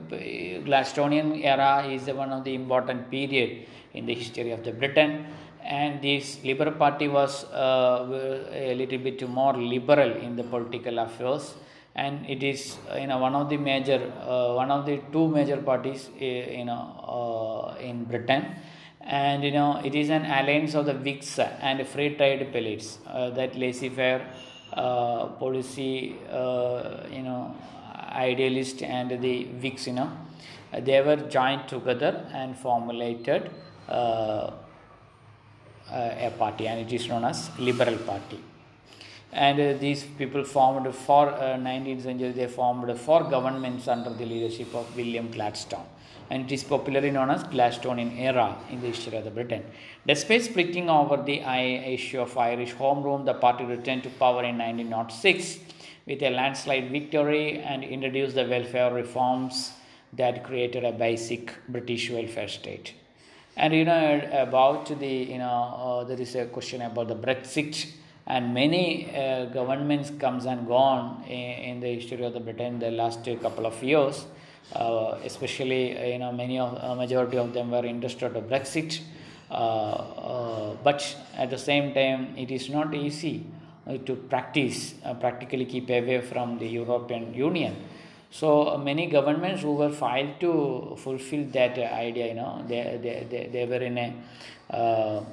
Gladstonian era is one of the important period in the history of the Britain and this Liberal Party was uh, a little bit more liberal in the political affairs. And it is you know one of the major uh, one of the two major parties uh, you know uh, in Britain. And you know it is an alliance of the Whigs and free trade prelates uh, that laissez-faire uh, policy you know idealist and the Whigs you know. They were joined together and formulated a party and it is known as liberal party. And uh, these people formed for uh, 19th century they formed four governments under the leadership of william gladstone. And it is popularly known as gladstonian era in the history of the britain. Despite splitting over the issue of irish home rule the party returned to power in 1906 with a landslide victory and introduced the welfare reforms that created a basic british welfare state and you know about the you know uh, there is a question about the Brexit. And many uh, governments comes and gone in, in, the history of the Britain the last couple of years. Uh, especially uh, you know many of uh, majority of them were interested in Brexit, uh, but at the same time it is not easy to practice practically keep away from the European Union so uh, many governments who were filed to fulfill that uh, idea, you know, they, they, they, they were in a uh,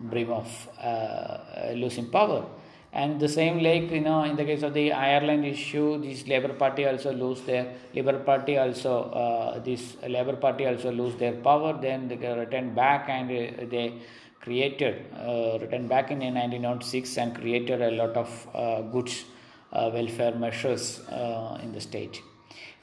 brim of uh, losing power. And the same like, you know, in the case of the Ireland issue, this Labour Party also lose their, Labour Party also, uh, this Labour Party also lose their power, then they returned back and they created, uh, returned back in 1906 and created a lot of uh, goods welfare measures in the state.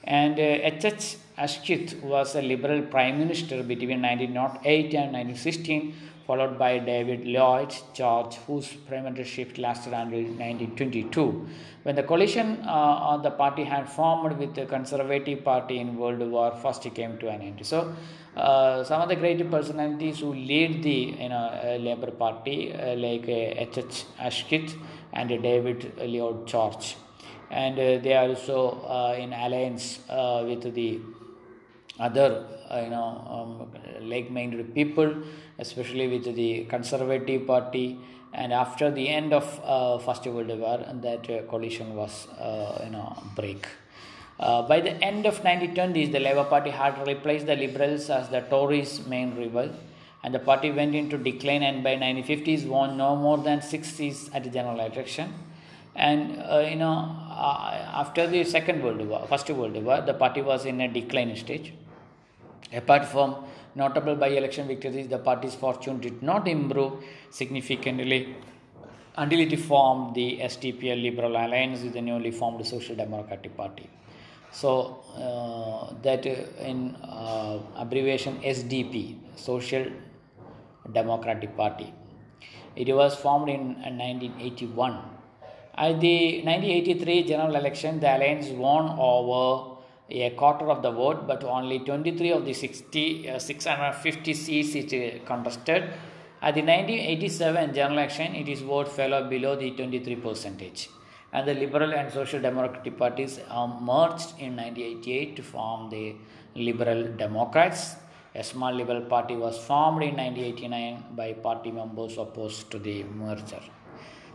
And H.H. Uh, Asquith was a Liberal Prime Minister between 1908 and 1916, followed by David Lloyd George, whose premiership lasted until 1922. When the coalition uh, the party had formed with the Conservative Party in World War First came to an end. So, uh, some of the great personalities who lead the you know uh, Labour Party, uh, like H.H. Uh, Asquith and David Lloyd George and uh, they are also uh, in alliance uh, with the other you know um, like-minded people especially with the conservative party. And after the end of uh, first world war that uh, coalition was uh, you know break. By the end of 1920s the labor party had replaced the liberals as the tories main rival. And the party went into decline and by 1950s won no more than six seats at the general election. And you know after the second world war first world war the party was in a decline stage apart from notable by election victories the party's fortune did not improve significantly until it formed the SDPL Liberal Alliance with the newly formed Social Democratic Party. So uh, that in uh, abbreviation SDP, Social Democratic Party. It was formed in 1981 uh, At the 1983 general election, the alliance won over a quarter of the vote, but only 23 of the 60, uh, 650 seats it uh, contested. At the 1987 general election, its vote fell below the 23 percentage. And the Liberal and Social Democratic parties um, merged in 1988 to form the Liberal Democrats. A small Liberal party was formed in 1989 by party members opposed to the merger.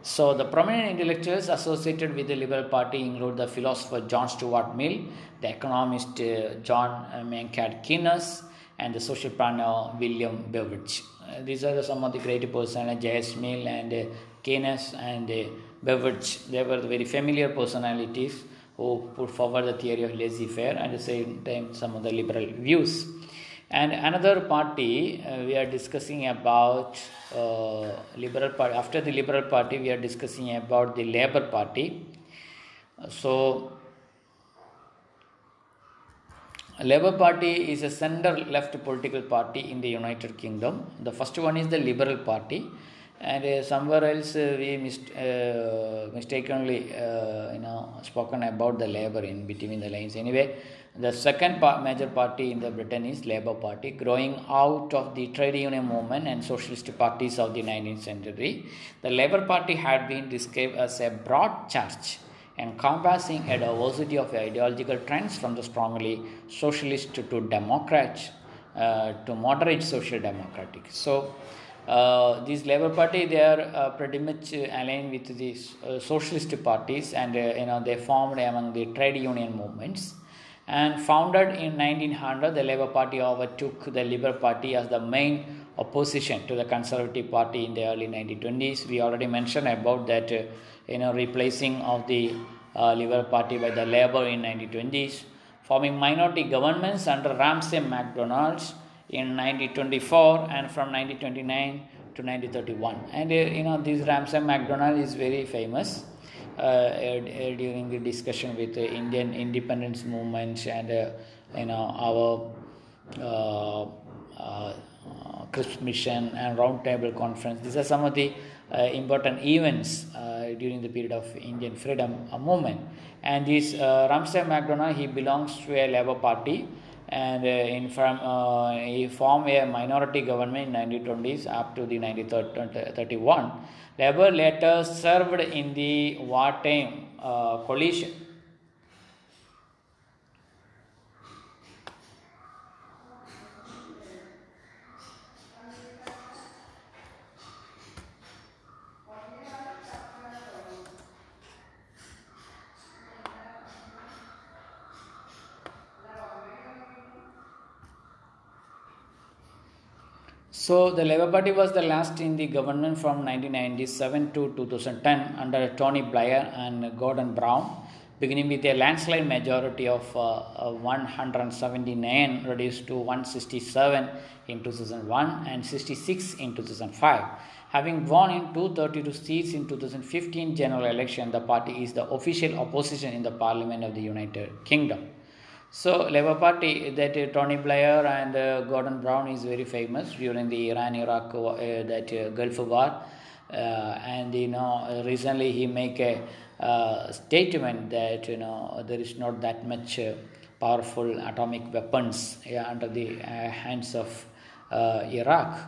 So, the prominent intellectuals associated with the Liberal Party include the philosopher John Stuart Mill, the economist uh, John Maynard Keynes, and the social planner William Beveridge. Uh, these are some of the great persons, J.S. Mill and uh, Keynes and uh, Beveridge. They were very familiar personalities who put forward the theory of laissez-faire and at the same time some of the liberal views. And another party uh, we are discussing about uh, Liberal Party. After the Liberal Party, we are discussing about the Labour Party. So, Labour Party is a center-left political party in the United Kingdom. The first one is the Liberal Party, and uh, somewhere else uh, we mist- uh, mistakenly, you know, spoken about the Labour in between the lines. Anyway, the second major party in the Britain is Labour Party, growing out of the trade union movement and socialist parties of the 19th century. The Labour Party had been described as a broad church encompassing a diversity of ideological trends from the strongly socialist to democrat uh, to moderate social democratic. So, uh, this Labour Party they are uh, pretty much aligned with these uh, socialist parties, and uh, you know they formed among the trade union movements. And founded in 1900 the labor party overtook the liberal party as the main opposition to the conservative party in the early 1920s we already mentioned about that uh, you know replacing of the uh, liberal party by the labor in 1920s forming minority governments under ramsay macdonald's in 1924 and from 1929 to 1931 and uh, you know this ramsay macdonald is very famous uh, during the discussion with the Indian independence movement and uh, you know our uh, Cripps Mission and Roundtable Conference. These are some of the uh, important events uh, during the period of Indian freedom movement. And this uh, Ramsay MacDonald, he belongs to a Labour Party, and uh, in from uh, he formed a minority government in 1920s up to the 1931. Labour later served in the wartime uh, coalition. So the Labour Party was the last in the government from 1997 to 2010 under Tony Blair and Gordon Brown, beginning with a landslide majority of uh, uh, 179 reduced to 167 in 2001 and 66 in 2005. Having won in 232 seats in 2015 general election, the party is the official opposition in the Parliament of the United Kingdom. So Labour Party that uh, Tony Blair and uh, Gordon Brown is very famous during the Iran-Iraq uh, that uh, Gulf War, uh, and you know recently he make a uh, statement that you know there is not that much powerful atomic weapons under the hands of Iraq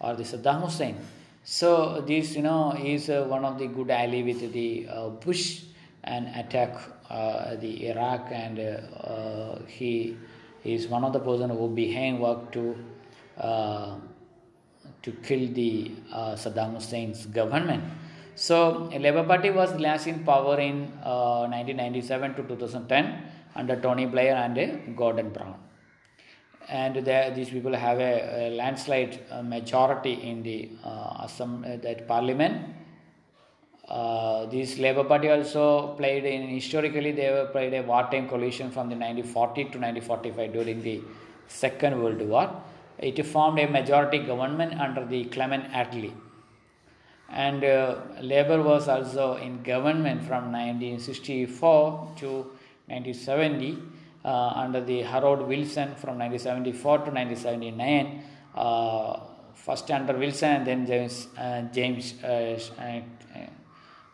or the Saddam Hussein. So this you know is one of the good ally with the Bush and attack the Iraq, and uh, he is one of the person who behind work to uh, to kill the Saddam Hussein's government. So, Labour Party was last in power in 1997 to 2010 under Tony Blair and Gordon Brown and these people have a, a landslide majority in the uh, Assam, uh, that parliament uh, this Labour Party also played in historically they played a wartime coalition from the 1940 to 1945 during the Second World War. It formed a majority government under the Clement Attlee. And uh, Labour was also in government from 1964 to 1970 uh, under the Harold Wilson from 1974 to 1979. Uh, first under Wilson and then James uh, James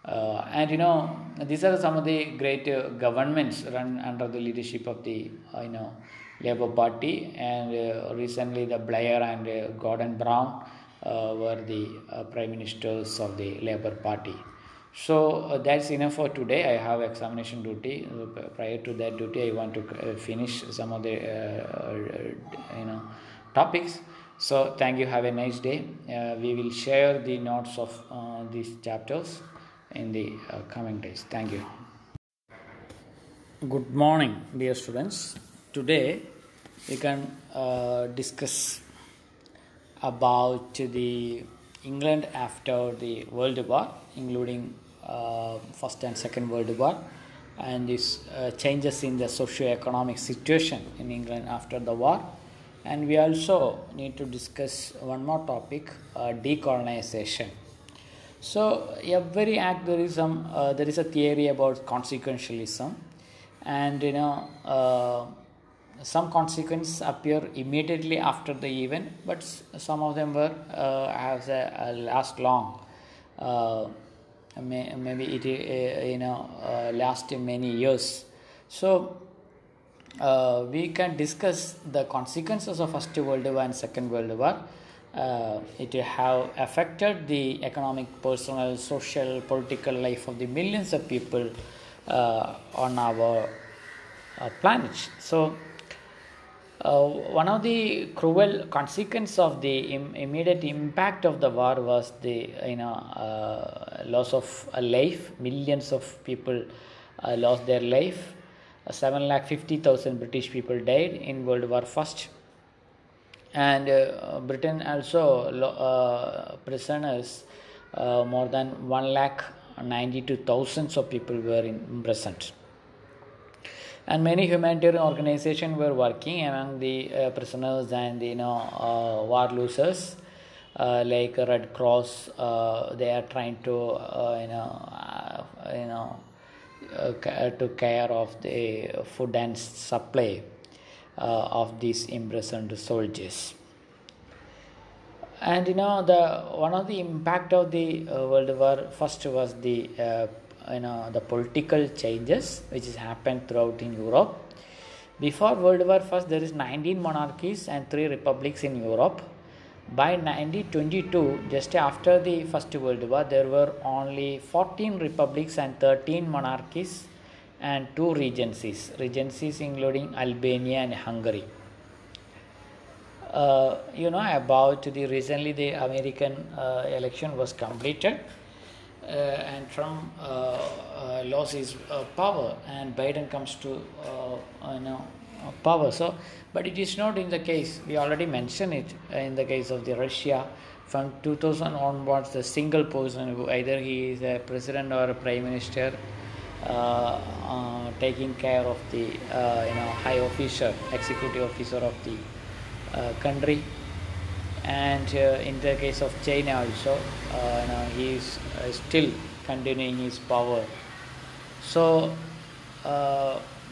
Uh, and you know, these are some of the great uh, governments run under the leadership of the uh, you know Labour Party, and uh, recently the Blair and uh, Gordon Brown uh, were the prime ministers of the Labour Party. So that's enough for today. I have examination duty. prior to that duty, I want to finish some of the you know topics. So thank you. Have a nice day. we will share the notes of these chapters in the uh, coming days. Thank you. Good morning, dear students. Today we can uh, discuss about the England after the World War, including uh, First and Second World War, and these uh, changes in the socio-economic situation in England after the war. And we also need to discuss one more topic: uh, decolonization so every act there is some uh, there is a theory about consequentialism, and you know uh, some consequences appear immediately after the event, but some of them were uh, have a, a last long. Uh, may, maybe it uh, you know uh, last many years. So we can discuss the consequences of First World War and Second World War uh, it have affected the economic, personal, social, political life of the millions of people uh, on our uh, planet. So, uh, one of the cruel consequences of the Im- immediate impact of the war was the you know uh, loss of a life. Millions of people uh, lost their life. Seven lakh fifty thousand British people died in World War First and uh, Britain also uh, prisoners uh, more than 1 lakh 92 thousands of people were imprisoned and many humanitarian organizations were working among the uh, prisoners and you know uh, war losers uh, like red cross they are trying to you know you know to care of the food and supply of these imprisoned soldiers. And you know the one of the impact of the uh, world war first was the uh, you know the political changes which has happened throughout in europe. Before world war first there is 19 monarchies and 3 republics in europe. By 1922 just after the first world war there were only 14 republics and 13 monarchies and two regencies, regencies including Albania and Hungary. Uh, you know about the recently the American uh, election was completed uh, and Trump uh, uh, lost his uh, power and Biden comes to you know power. So, but it is not in the case. We already mentioned it in the case of the Russia. From 2000 onwards, the single person who either he is a president or a prime minister Uh, uh, taking care of the uh, you know high officer, executive officer of the uh, country. And in the case of China also, you know, he is still continuing his power. So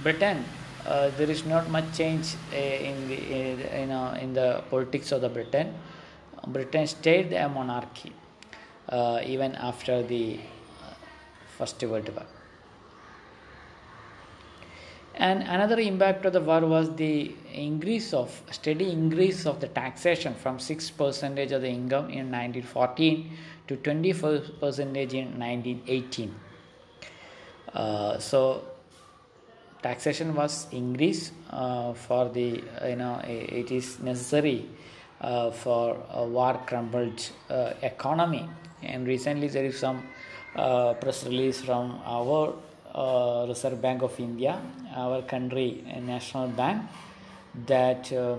Britain uh, there is not much change uh, in the uh, you know in the politics of the Britain. Britain stayed a monarchy even after the First World War. And another impact of the war was the increase of steady increase of the taxation from six percentage of the income in 1914 to 24 percentage in 1918. Uh, so taxation was increased uh, for the you know it is necessary uh, for a war crumbled uh, economy and recently there is some uh, press release from our uh, Reserve Bank of India, our country national bank, that uh,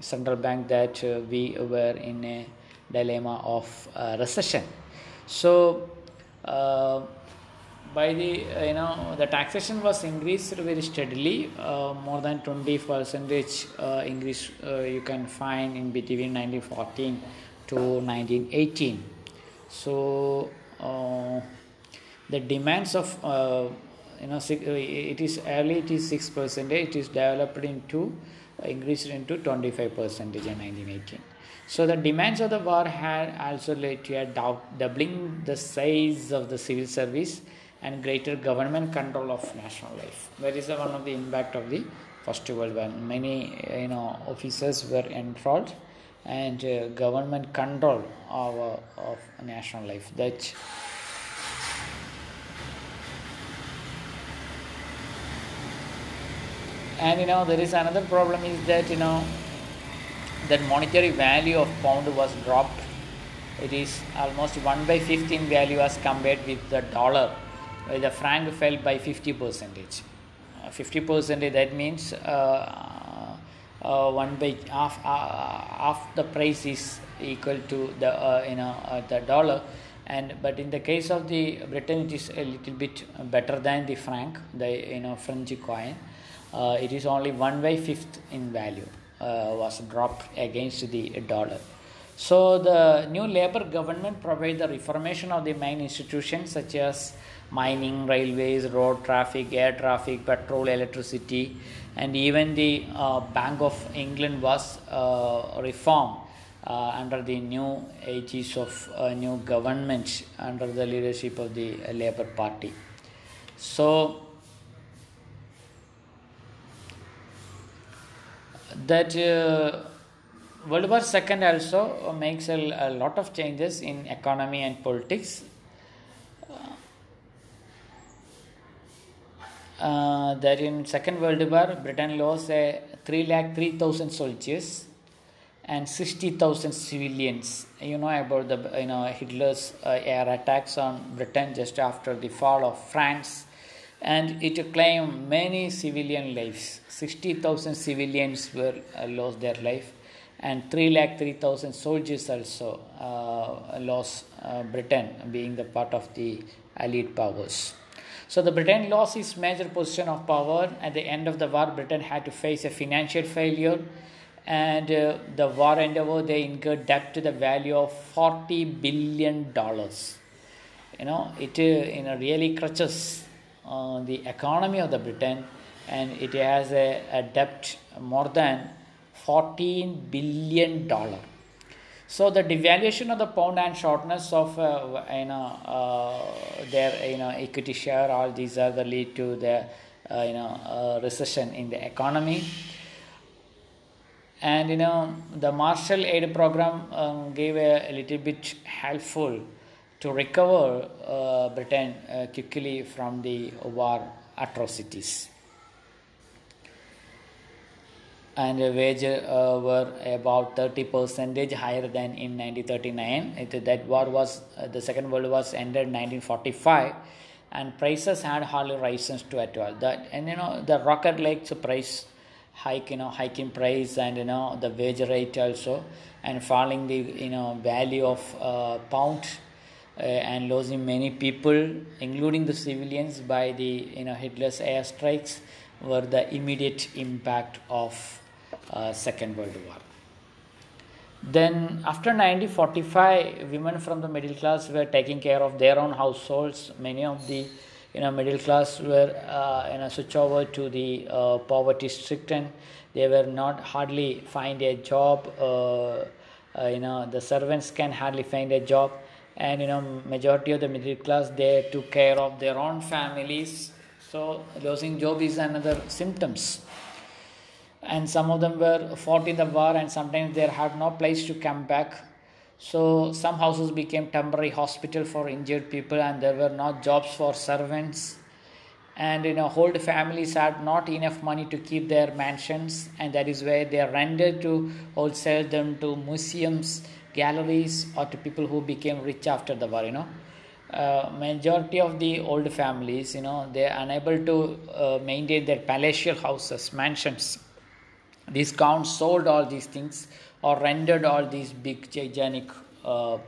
central bank that uh, we were in a dilemma of uh, recession. So uh, by the you know the taxation was increased very steadily, uh, more than 20 percentage increase you can find in between 1914 to 1918. So the demands of you know it is early it is 6 percent it is developed into uh, increased into 25 percentage in 1918 So the demands of the war had also led to a doubling the size of the civil service and greater government control of national life. That is one of the impact of the First World War. Many you know officers were enthralled and uh, government control of, uh, of national life. That and you know there is another problem is that you know that monetary value of pound was dropped. It is almost 1 by 15 value as compared with the dollar the franc fell by 50 percentage. Uh, 50 percentage that means uh, uh, 1 by half uh, half the price is equal to the uh, you know uh, the dollar. And but in the case of the britain it is a little bit better than the franc the you know french coin uh, it is only 1 by 5th in value uh, was dropped against the dollar. So the new Labour government provided the reformation of the main institutions such as mining, railways, road traffic, air traffic, petrol, electricity, and even the uh, Bank of England was uh, reformed uh, under the new aegis of uh, new government under the leadership of the Labour Party. So that uh, World War II also makes a, a, lot of changes in economy and politics. Uh, that in Second World War, Britain lost a three lakh three thousand soldiers and sixty thousand civilians. You know about the you know Hitler's uh, air attacks on Britain just after the fall of France and it claimed many civilian lives. 60,000 civilians were uh, lost their life, and 3 lakh 3,000 soldiers also uh, lost uh, Britain, being the part of the Allied powers. So the Britain lost its major position of power. At the end of the war, Britain had to face a financial failure, and uh, the war endeavor they incurred debt to the value of 40 billion dollars. You know, it uh, you know really crutches the economy of the Britain and it has a, a debt more than 14 billion dollar. So the devaluation of the pound and shortness of uh, you know uh, their you know equity share, all these are the lead to the uh, you know uh, recession in the economy. And you know the Marshall Aid program um, gave a, a little bit helpful to recover uh, Britain uh, quickly from the war atrocities. And the wages uh, were about 30 percentage higher than in 1939. It, that war was, uh, the Second World War ended 1945 and prices had hardly risen to at all. That, and you know, the rocket like price hike, you know, hiking price and you know, the wage rate also and falling the, you know, value of uh, pound uh, and losing many people, including the civilians, by the you know Hitler's airstrikes, were the immediate impact of uh, Second World War. Then, after 1945, women from the middle class were taking care of their own households. Many of the you know middle class were uh, you know switch over to the uh, poverty stricken. They were not hardly find a job. Uh, uh, you know the servants can hardly find a job and you know majority of the middle class they took care of their own families. So losing job is another symptoms. And some of them were fought in the war and sometimes they had no place to come back. So some houses became temporary hospital for injured people and there were not jobs for servants. And you know old families had not enough money to keep their mansions. And that is where they rented to wholesale them to museums galleries or to people who became rich after the war you know. Uh, majority of the old families you know they are unable to uh, maintain their palatial houses mansions. These counts sold all these things or rendered all these big gigantic uh,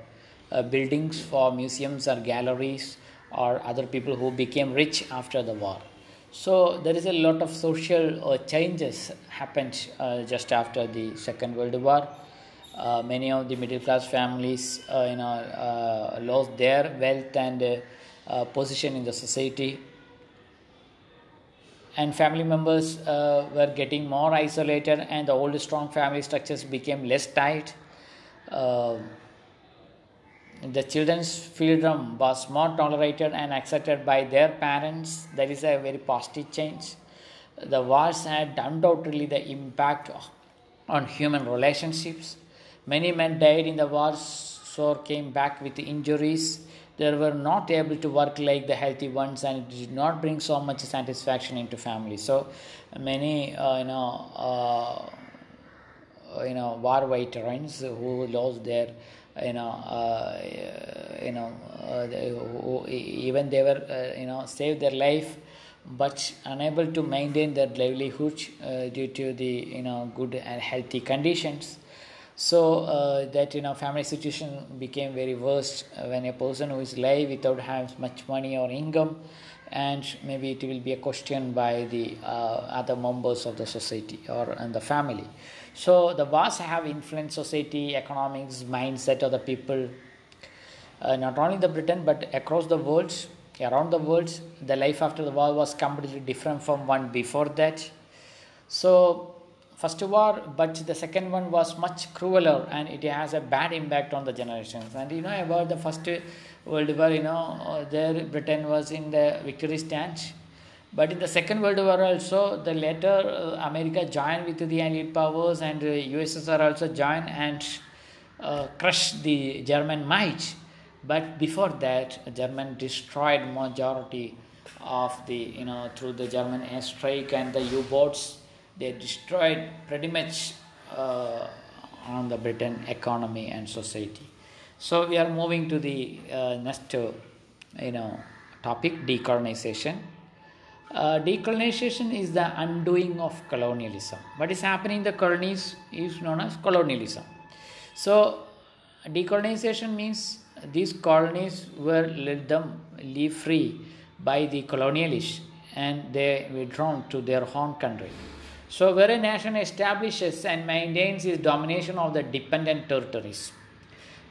uh, buildings for museums or galleries or other people who became rich after the war. So there is a lot of social uh, changes happened uh, just after the second world war uh, many of the middle class families uh, you know uh, lost their wealth and uh, uh, position in the society and family members were getting more isolated and the old strong family structures became less tight uh, the children's freedom was more tolerated and accepted by their parents. That is a very positive change. The wars had undoubtedly the impact on human relationships. Many men died in the wars, so came back with injuries. They were not able to work like the healthy ones, and it did not bring so much satisfaction into family. So many, uh, you know, uh, you know, war veterans who lost their you know, uh, you know, uh, who, even they were, uh, you know, saved their life, but unable to maintain their livelihood uh, due to the, you know, good and healthy conditions. So uh, that you know, family situation became very worst when a person who is live without having much money or income, and maybe it will be a question by the uh, other members of the society or and the family. So the wars have influenced society, economics, mindset of the people, uh, not only the Britain but across the world, around the world. The life after the war was completely different from one before that. So first war, but the second one was much crueler and it has a bad impact on the generations. And you know about the first World War, you know, there Britain was in the victory stance but in the Second World War also, the later uh, America joined with the Allied powers and uh, USSR also joined and uh, crushed the German might. But before that, German destroyed majority of the you know through the German airstrike and the U-boats. They destroyed pretty much uh, on the Britain economy and society. So we are moving to the uh, next you know topic decolonization. Uh, decolonization is the undoing of colonialism. What is happening in the colonies is known as colonialism. So, decolonization means these colonies were let them live free by the colonialists and they withdrawn to their home country. So, where a nation establishes and maintains its domination of the dependent territories,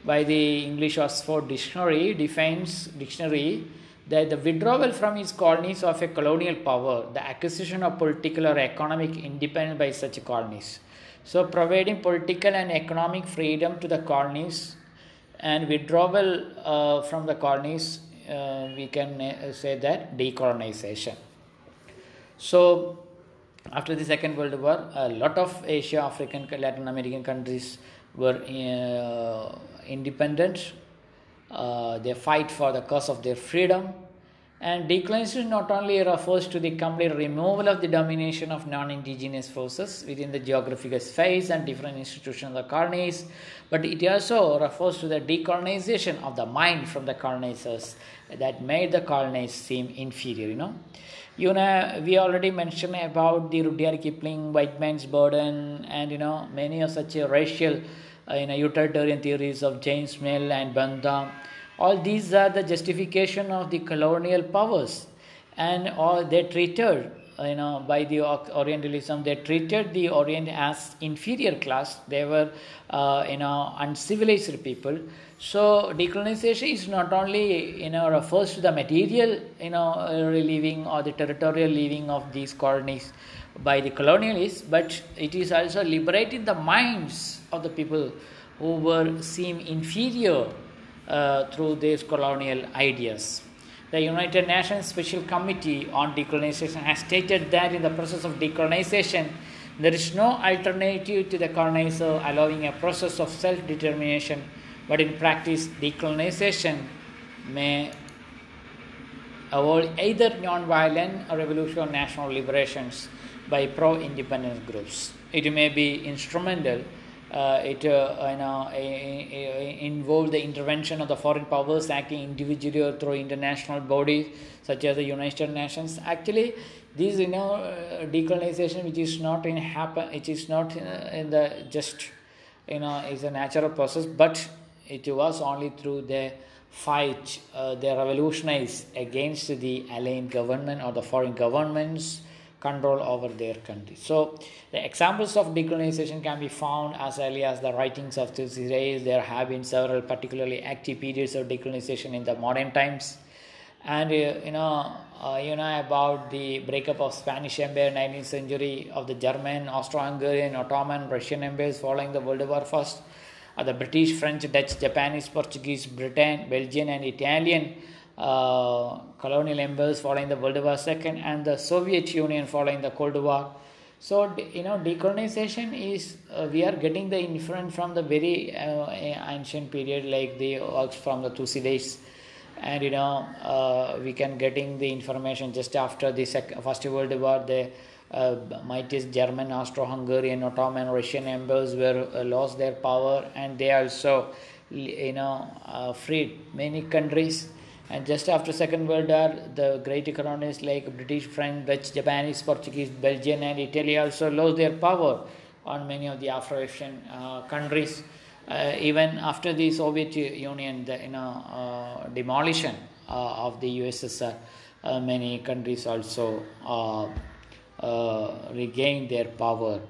by the English Oxford Dictionary defines dictionary that the withdrawal from its colonies of a colonial power, the acquisition of political or economic independence by such colonies. So, providing political and economic freedom to the colonies and withdrawal uh, from the colonies, uh, we can uh, say that decolonization. So, after the Second World War, a lot of Asia, African, Latin American countries were uh, independent uh, they fight for the cause of their freedom. And decolonization not only refers to the complete removal of the domination of non indigenous forces within the geographical space and different institutions of the colonies, but it also refers to the decolonization of the mind from the colonizers that made the colonized seem inferior. You know, you know, we already mentioned about the Rudyard Kipling, white man's burden, and you know, many of such racial uh, you know, utilitarian theories of James Mill and Bentham. All these are the justification of the colonial powers, and all they treated, you know, by the Orientalism, they treated the Orient as inferior class. They were, uh, you know, uncivilized people. So decolonization is not only, you know, refers to the material, you know, relieving or the territorial leaving of these colonies by the colonialists, but it is also liberating the minds of the people who were seem inferior uh, through these colonial ideas. The United Nations Special Committee on Decolonization has stated that in the process of decolonization, there is no alternative to the colonizer allowing a process of self determination, but in practice, decolonization may avoid either non violent or revolutionary national liberations by pro independence groups. It may be instrumental uh, it uh, you know, involved the intervention of the foreign powers acting individually or through international bodies such as the United Nations. Actually, this you know uh, decolonization, which is not in happen, it is not uh, in the just you know is a natural process, but it was only through the fight uh, they revolutionized against the alien government or the foreign governments control over their country. So, the examples of decolonization can be found as early as the writings of Thucydides. There have been several particularly active periods of decolonization in the modern times. And uh, you know, uh, you know about the breakup of Spanish Empire, 19th century, of the German, Austro-Hungarian, Ottoman, Russian empires following the World War First. uh, the British, French, Dutch, Japanese, Portuguese, Britain, Belgian, and Italian uh, colonial empires following the World War II, and the Soviet Union following the Cold War. So you know, decolonization is uh, we are getting the influence from the very uh, ancient period, like the works from the Thucydides, and you know uh, we can getting the information just after the First World War. The uh, mightiest German, Austro-Hungarian, Ottoman, Russian empires were lost their power, and they also you know freed many countries and just after Second World War, the great economies like British, French, Dutch, Japanese, Portuguese, Belgian, and Italy also lost their power on many of the Afro-Asian uh, countries. Uh, even after the Soviet Union, the you know, uh, demolition uh, of the USSR, uh, many countries also uh, regained their power.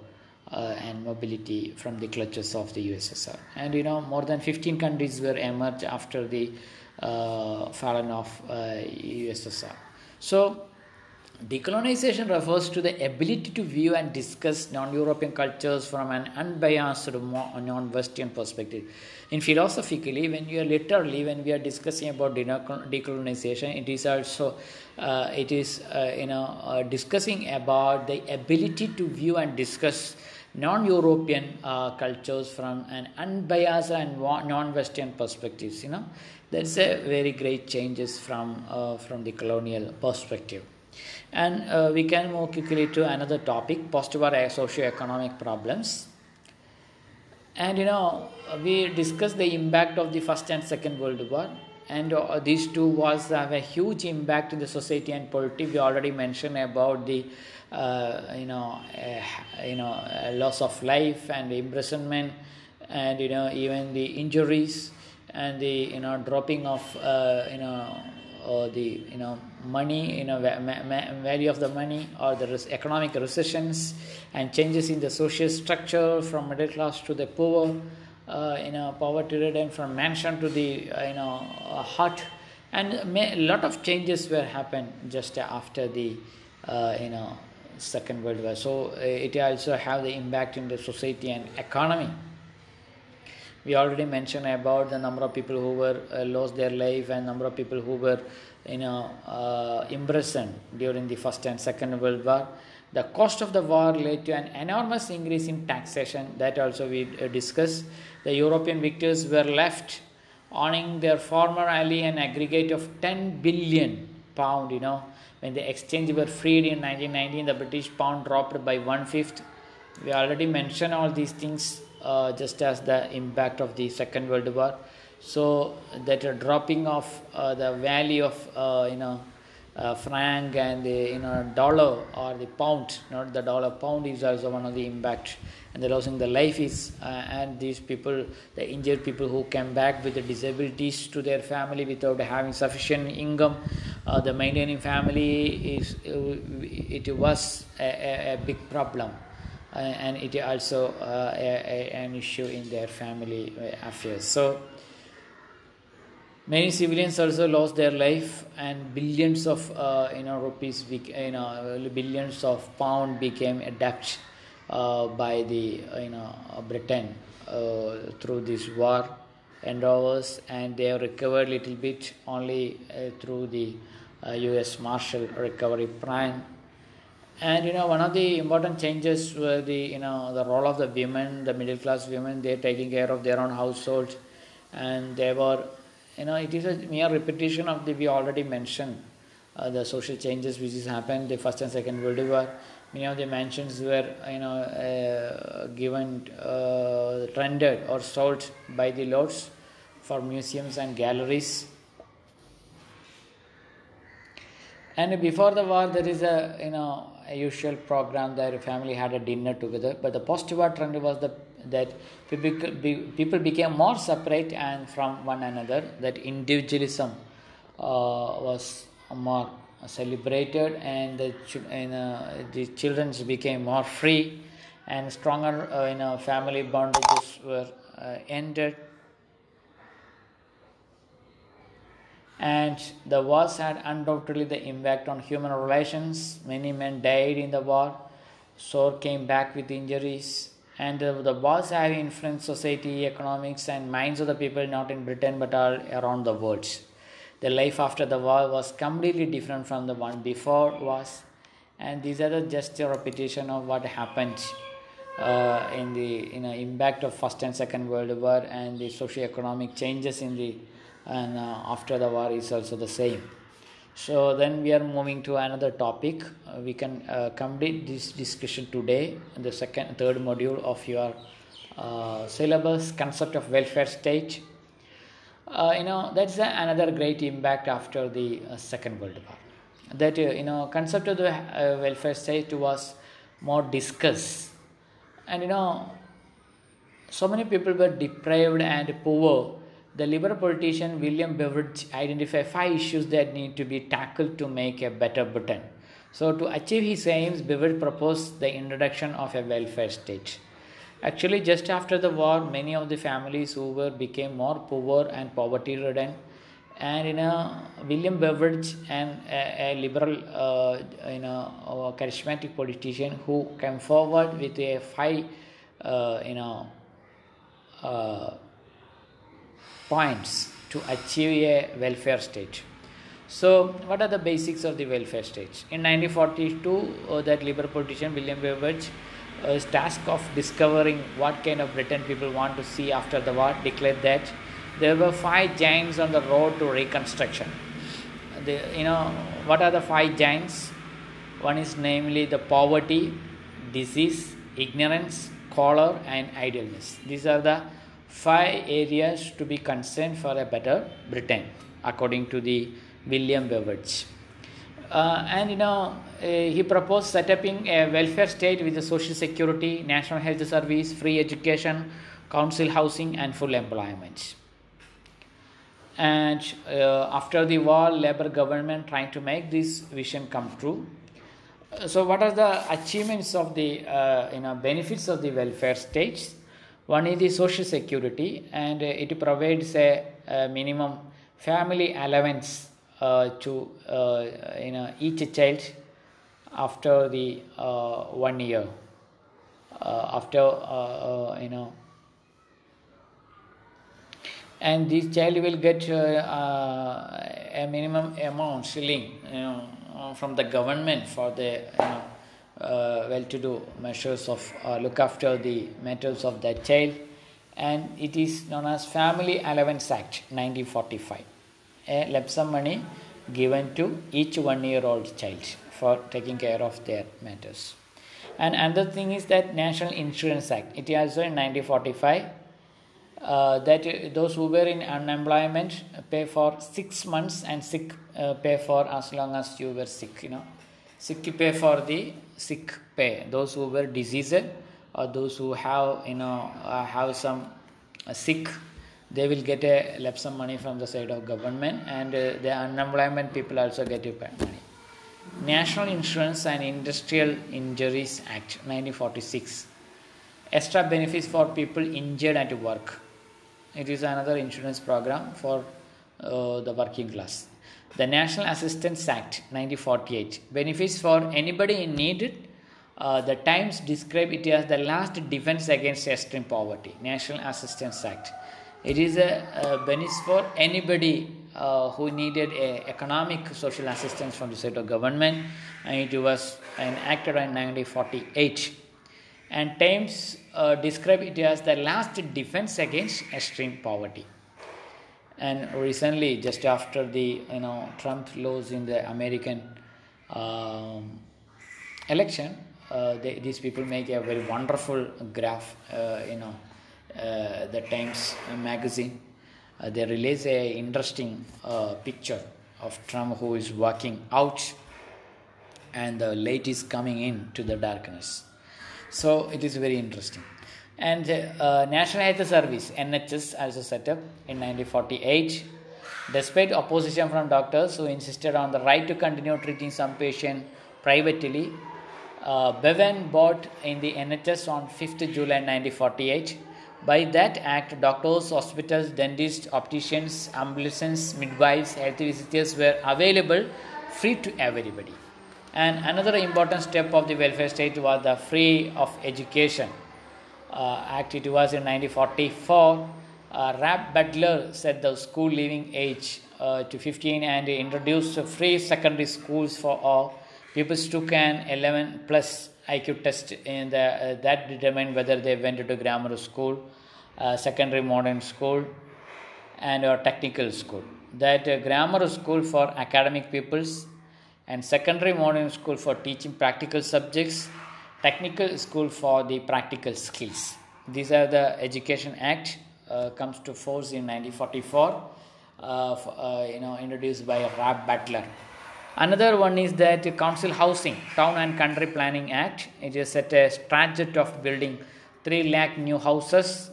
and mobility from the clutches of the USSR, and you know more than 15 countries were emerged after the fallen of USSR. Uh, so, Decolonization refers to the ability to view and discuss non European cultures from an unbiased non Western perspective. In philosophically, when you are literally, when we are discussing about decolonization, it is also uh, it is uh, you know uh, discussing about the ability to view and discuss non-European uh, cultures from an unbiased and non-Western perspectives. You know, that's a very great changes from uh, from the colonial perspective. And uh, we can move quickly to another topic: post-war socio-economic problems. And you know, we discussed the impact of the First and Second World War and uh, these two wars have a huge impact in the society and politics. We already mentioned about the uh, you know uh, you know loss of life and imprisonment, and you know even the injuries and the you know dropping of uh, you know or the you know money you know value of the money or the economic recessions and changes in the social structure from middle class to the poor uh, you know poverty ridden from mansion to the uh, you know hut. And a lot of changes were happened just after the uh, you know second world war. So uh, it also have the impact in the society and economy we already mentioned about the number of people who were uh, lost their life and number of people who were you know uh, imprisoned during the first and second world war. The cost of the war led to an enormous increase in taxation. That also we uh, discussed. The european victors were left owning their former ally an aggregate of 10 billion pound you know. When the exchange were freed in 1919 the british pound dropped by one fifth. We already mentioned all these things uh, just as the impact of the Second World War. So that a dropping of uh, the value of uh, you know uh, franc and the you know dollar or the pound, not the dollar pound is also one of the impact. And the losing the life is and these people, the injured people who came back with the disabilities to their family without having sufficient income, the maintaining family is it was a, a, big problem and it also uh, a, a, an issue in their family uh, affairs. So many civilians also lost their life, and billions of uh, you know rupees, you know billions of pound became a debt uh, by the you know Britain uh, through this war endeavors, and they have recovered little bit only through the U.S. Marshall Recovery Plan and you know one of the important changes were the you know the role of the women the middle class women they're taking care of their own households. And they were you know it is a mere repetition of the we already mentioned uh, the social changes which has happened the first and second world war. Many of the mansions were you know uh, given uh, rendered or sold by the lords for museums and galleries. And before the war there is a you know usual program a family had a dinner together. But the post-war trend was the, that people, people became more separate and from one another. That individualism uh, was more celebrated, and the and, uh, the children became more free, and stronger uh, you know family bondages were uh, ended and the wars had undoubtedly the impact on human relations. Many men died in the war, so came back with injuries, and uh, the wars have influenced society, economics, and minds of the people not in Britain but all around the world. The life after the war was completely different from the one before was, and these are just a repetition of what happened uh, in the you know, impact of First and Second World War and the socio-economic changes in the and uh, after the war is also the same. So then we are moving to another topic. Uh, we can uh, complete this discussion today in the second, third module of your syllabus, concept of welfare state. Uh, you know that's another great impact after the uh, Second World War. That uh, you know concept of the welfare state was more discussed, and you know so many people were deprived and poor the Liberal politician William Beveridge identified five issues that need to be tackled to make a better Britain. So, to achieve his aims, Beveridge proposed the introduction of a welfare state. Actually, just after the war, many of the families who were became more poor and poverty ridden. And you know, William Beveridge and a, a liberal, uh, you know, charismatic politician who came forward with a five, uh, you know, uh, points to achieve a welfare state. So, what are the basics of the welfare state? In 1942, uh, that Liberal politician William Beveridge uh, task of discovering what kind of Britain people want to see after the war declared that there were five giants on the road to reconstruction. The, you know, what are the five giants? One is namely the poverty, disease, ignorance, squalor, and idleness. These are the five areas to be concerned for a better Britain, according to the William Beveridge. Uh, and you know, uh, he proposed setting a welfare state with the social security, national health service, free education, council housing, and full employment. And uh, after the war, Labour government trying to make this vision come true. So, what are the achievements of the uh, you know benefits of the welfare states? One is the social security, and uh, it provides a, a minimum family allowance uh, to uh, you know each child after the uh, one year. Uh, after uh, you know, and this child will get a minimum amount shilling you know from the government for the you know uh, well-to-do measures of uh, look after the matters of that child and it is known as family allowance act 1945 a lump sum money given to each one year old child for taking care of their matters. And another thing is that national insurance act. It is also in 1945 uh, that those who were in unemployment pay for six months and sick uh, pay for as long as you were sick you know. Sick pay for the sick pay those who were diseased or those who have you know uh, have some uh, sick they will get a lump sum money from the side of government and uh, the unemployment people also get a money. National insurance and industrial injuries act 1946 extra benefits for people injured at work. It is another insurance program for uh, the working class the National Assistance Act 1948 benefits for anybody in need. Uh, the Times describe it as the last defense against extreme poverty. National Assistance Act. It is a, a benefit for anybody uh, who needed economic social assistance from the state of government, and it was enacted in 1948. And Times uh, describe it as the last defense against extreme poverty and recently just after the you know trump loss in the american um, election uh, they, these people make a very wonderful graph uh, you know uh, the times magazine. Uh, they release a interesting uh, picture of trump who is walking out and the light is coming in to the darkness. So it is very interesting and uh, National Health Service NHS also set up in 1948 despite opposition from doctors who insisted on the right to continue treating some patient privately uh, Bevan bought in the NHS on 5th July 1948 by that act doctors hospitals dentists opticians ambulances midwives health visitors were available free to everybody. And another important step of the welfare state was the free of education Act. It was in 1944. Uh, Rab Butler set the school leaving age uh, to 15 and introduced free secondary schools for all. Pupils took an 11 plus IQ test in the, uh, that determined whether they went to grammar school, uh, secondary modern school, and or technical school. That uh, grammar school for academic pupils and secondary modern school for teaching practical subjects, technical school for the practical skills. These are the Education Act uh, comes to force in 1944. Uh, uh, you know, introduced by Rab Butler. Another one is that Council Housing, Town and Country Planning Act. It is set a strategy of building 3 lakh new houses,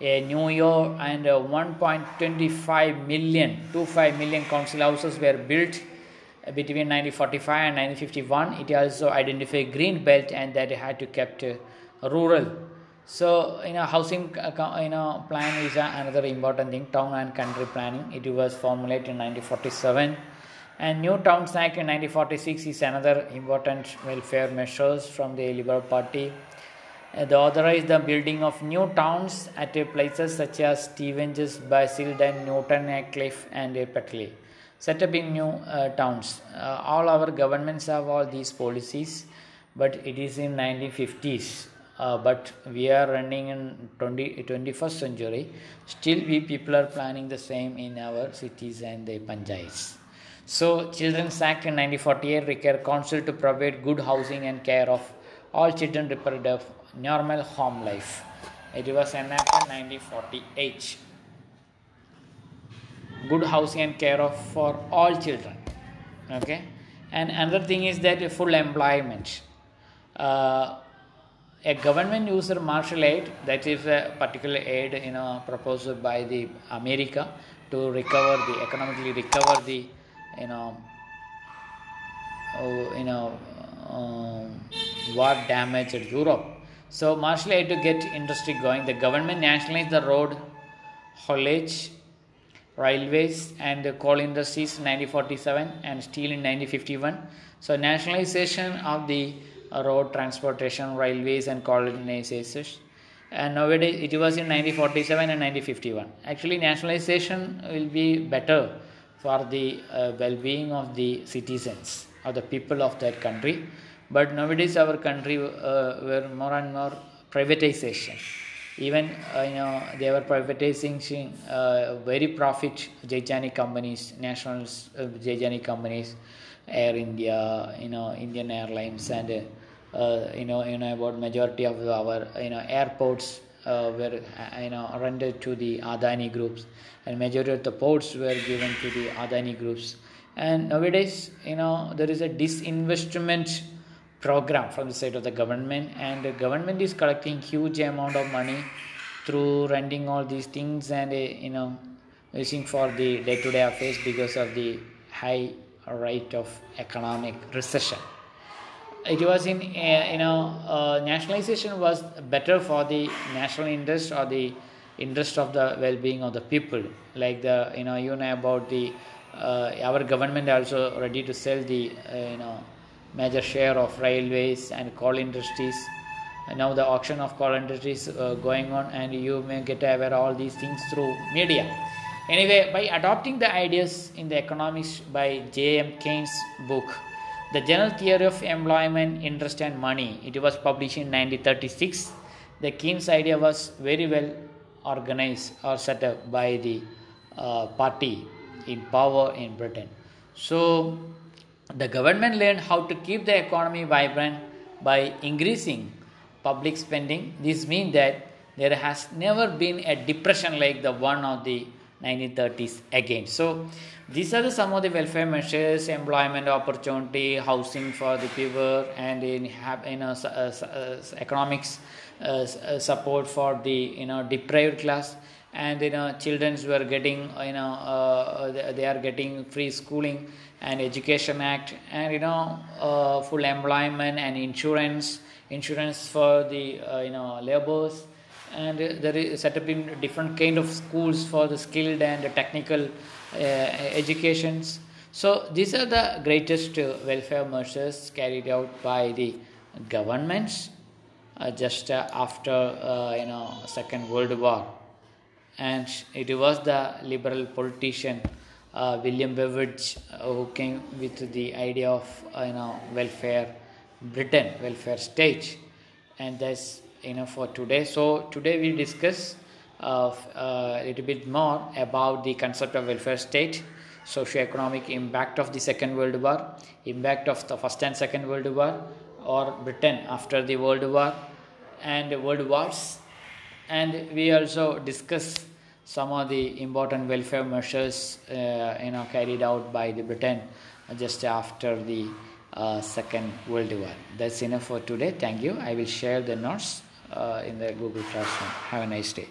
a New year and 1.25 million, 25 million council houses were built between 1945 and 1951. It also identified green belt and that it had to kept uh, rural. So, you know, housing uh, you know plan is another important thing. Town and country planning. It was formulated in 1947, and New Towns Act in 1946 is another important welfare measures from the Liberal Party. Uh, they authorized the building of new towns at places such as Stevenage, Basildon, Newton Aycliffe, and Peterlee set up in new uh, towns. Uh, all our governments have all these policies, but it is in 1950s. Uh, but we are running in 20, 21st century. Still, we people are planning the same in our cities and the panchayats. So, Children's Act in 1948 required council to provide good housing and care of all children required of normal home life. It was enacted in 1948 good housing and care of for all children okay? And another thing is that full employment. Uh, a government user Marshall aid that is a particular aid you know proposed by the america to recover the economically recover the you know oh, you know uh, war damaged europe. So Marshall aid to get industry going. The government nationalized the road haulage railways and coal industries in 1947 and steel in 1951. So nationalization of the road transportation, railways and coal industries. And nowadays it was in 1947 and 1951. Actually nationalization will be better for the uh, well-being of the citizens of the people of that country. But nowadays our country uh, were more and more privatization even uh, you know they were privatizing uh, very profit gigantic companies national uh, gigantic companies air india you know indian airlines and uh, you know you know about majority of our you know airports uh, were uh, you know rendered to the adani groups. And majority of the ports were given to the adani groups. And nowadays you know there is a disinvestment program from the side of the government and the government is collecting huge amount of money through renting all these things and uh, you know using for the day-to-day affairs because of the high rate of economic recession. It was in uh, you know uh, nationalization was better for the national interest or the interest of the well-being of the people. Like the you know you know about the uh, our government also ready to sell the uh, you know major share of railways and coal industries. And now the auction of coal industries uh, going on, and you may get aware all these things through media. Anyway, by adopting the ideas in the economics by J.M. Keynes' book, The General Theory of Employment, Interest and Money, it was published in 1936. The Keynes idea was very well organized or set up by the uh, party in power in Britain. So, the government learned how to keep the economy vibrant by increasing public spending. This means that there has never been a depression like the one of the 1930s again. So these are the, some of the welfare measures: employment opportunity, housing for the people, and in you know uh, uh, economics uh, uh, support for the you know deprived class and you know children were getting you know uh, they are getting free schooling and education act. And you know uh, full employment and insurance insurance for the uh, you know laborers. And there is set up in different kind of schools for the skilled and technical uh, educations. So these are the greatest uh, welfare measures carried out by the governments uh, just uh, after uh, you know Second World War, and it was the liberal politician uh, William Beveridge uh, who came with the idea of uh, you know welfare Britain welfare state, and that's you know for today. So today we discuss uh, a little bit more about the concept of welfare state, socio-economic impact of the Second World War, impact of the First and Second World War, or Britain after the World War, and world wars. And we also discuss some of the important welfare measures, uh, you know, carried out by the Britain just after the uh, Second World War. That's enough for today. Thank you. I will share the notes uh, in the Google Classroom. Have a nice day.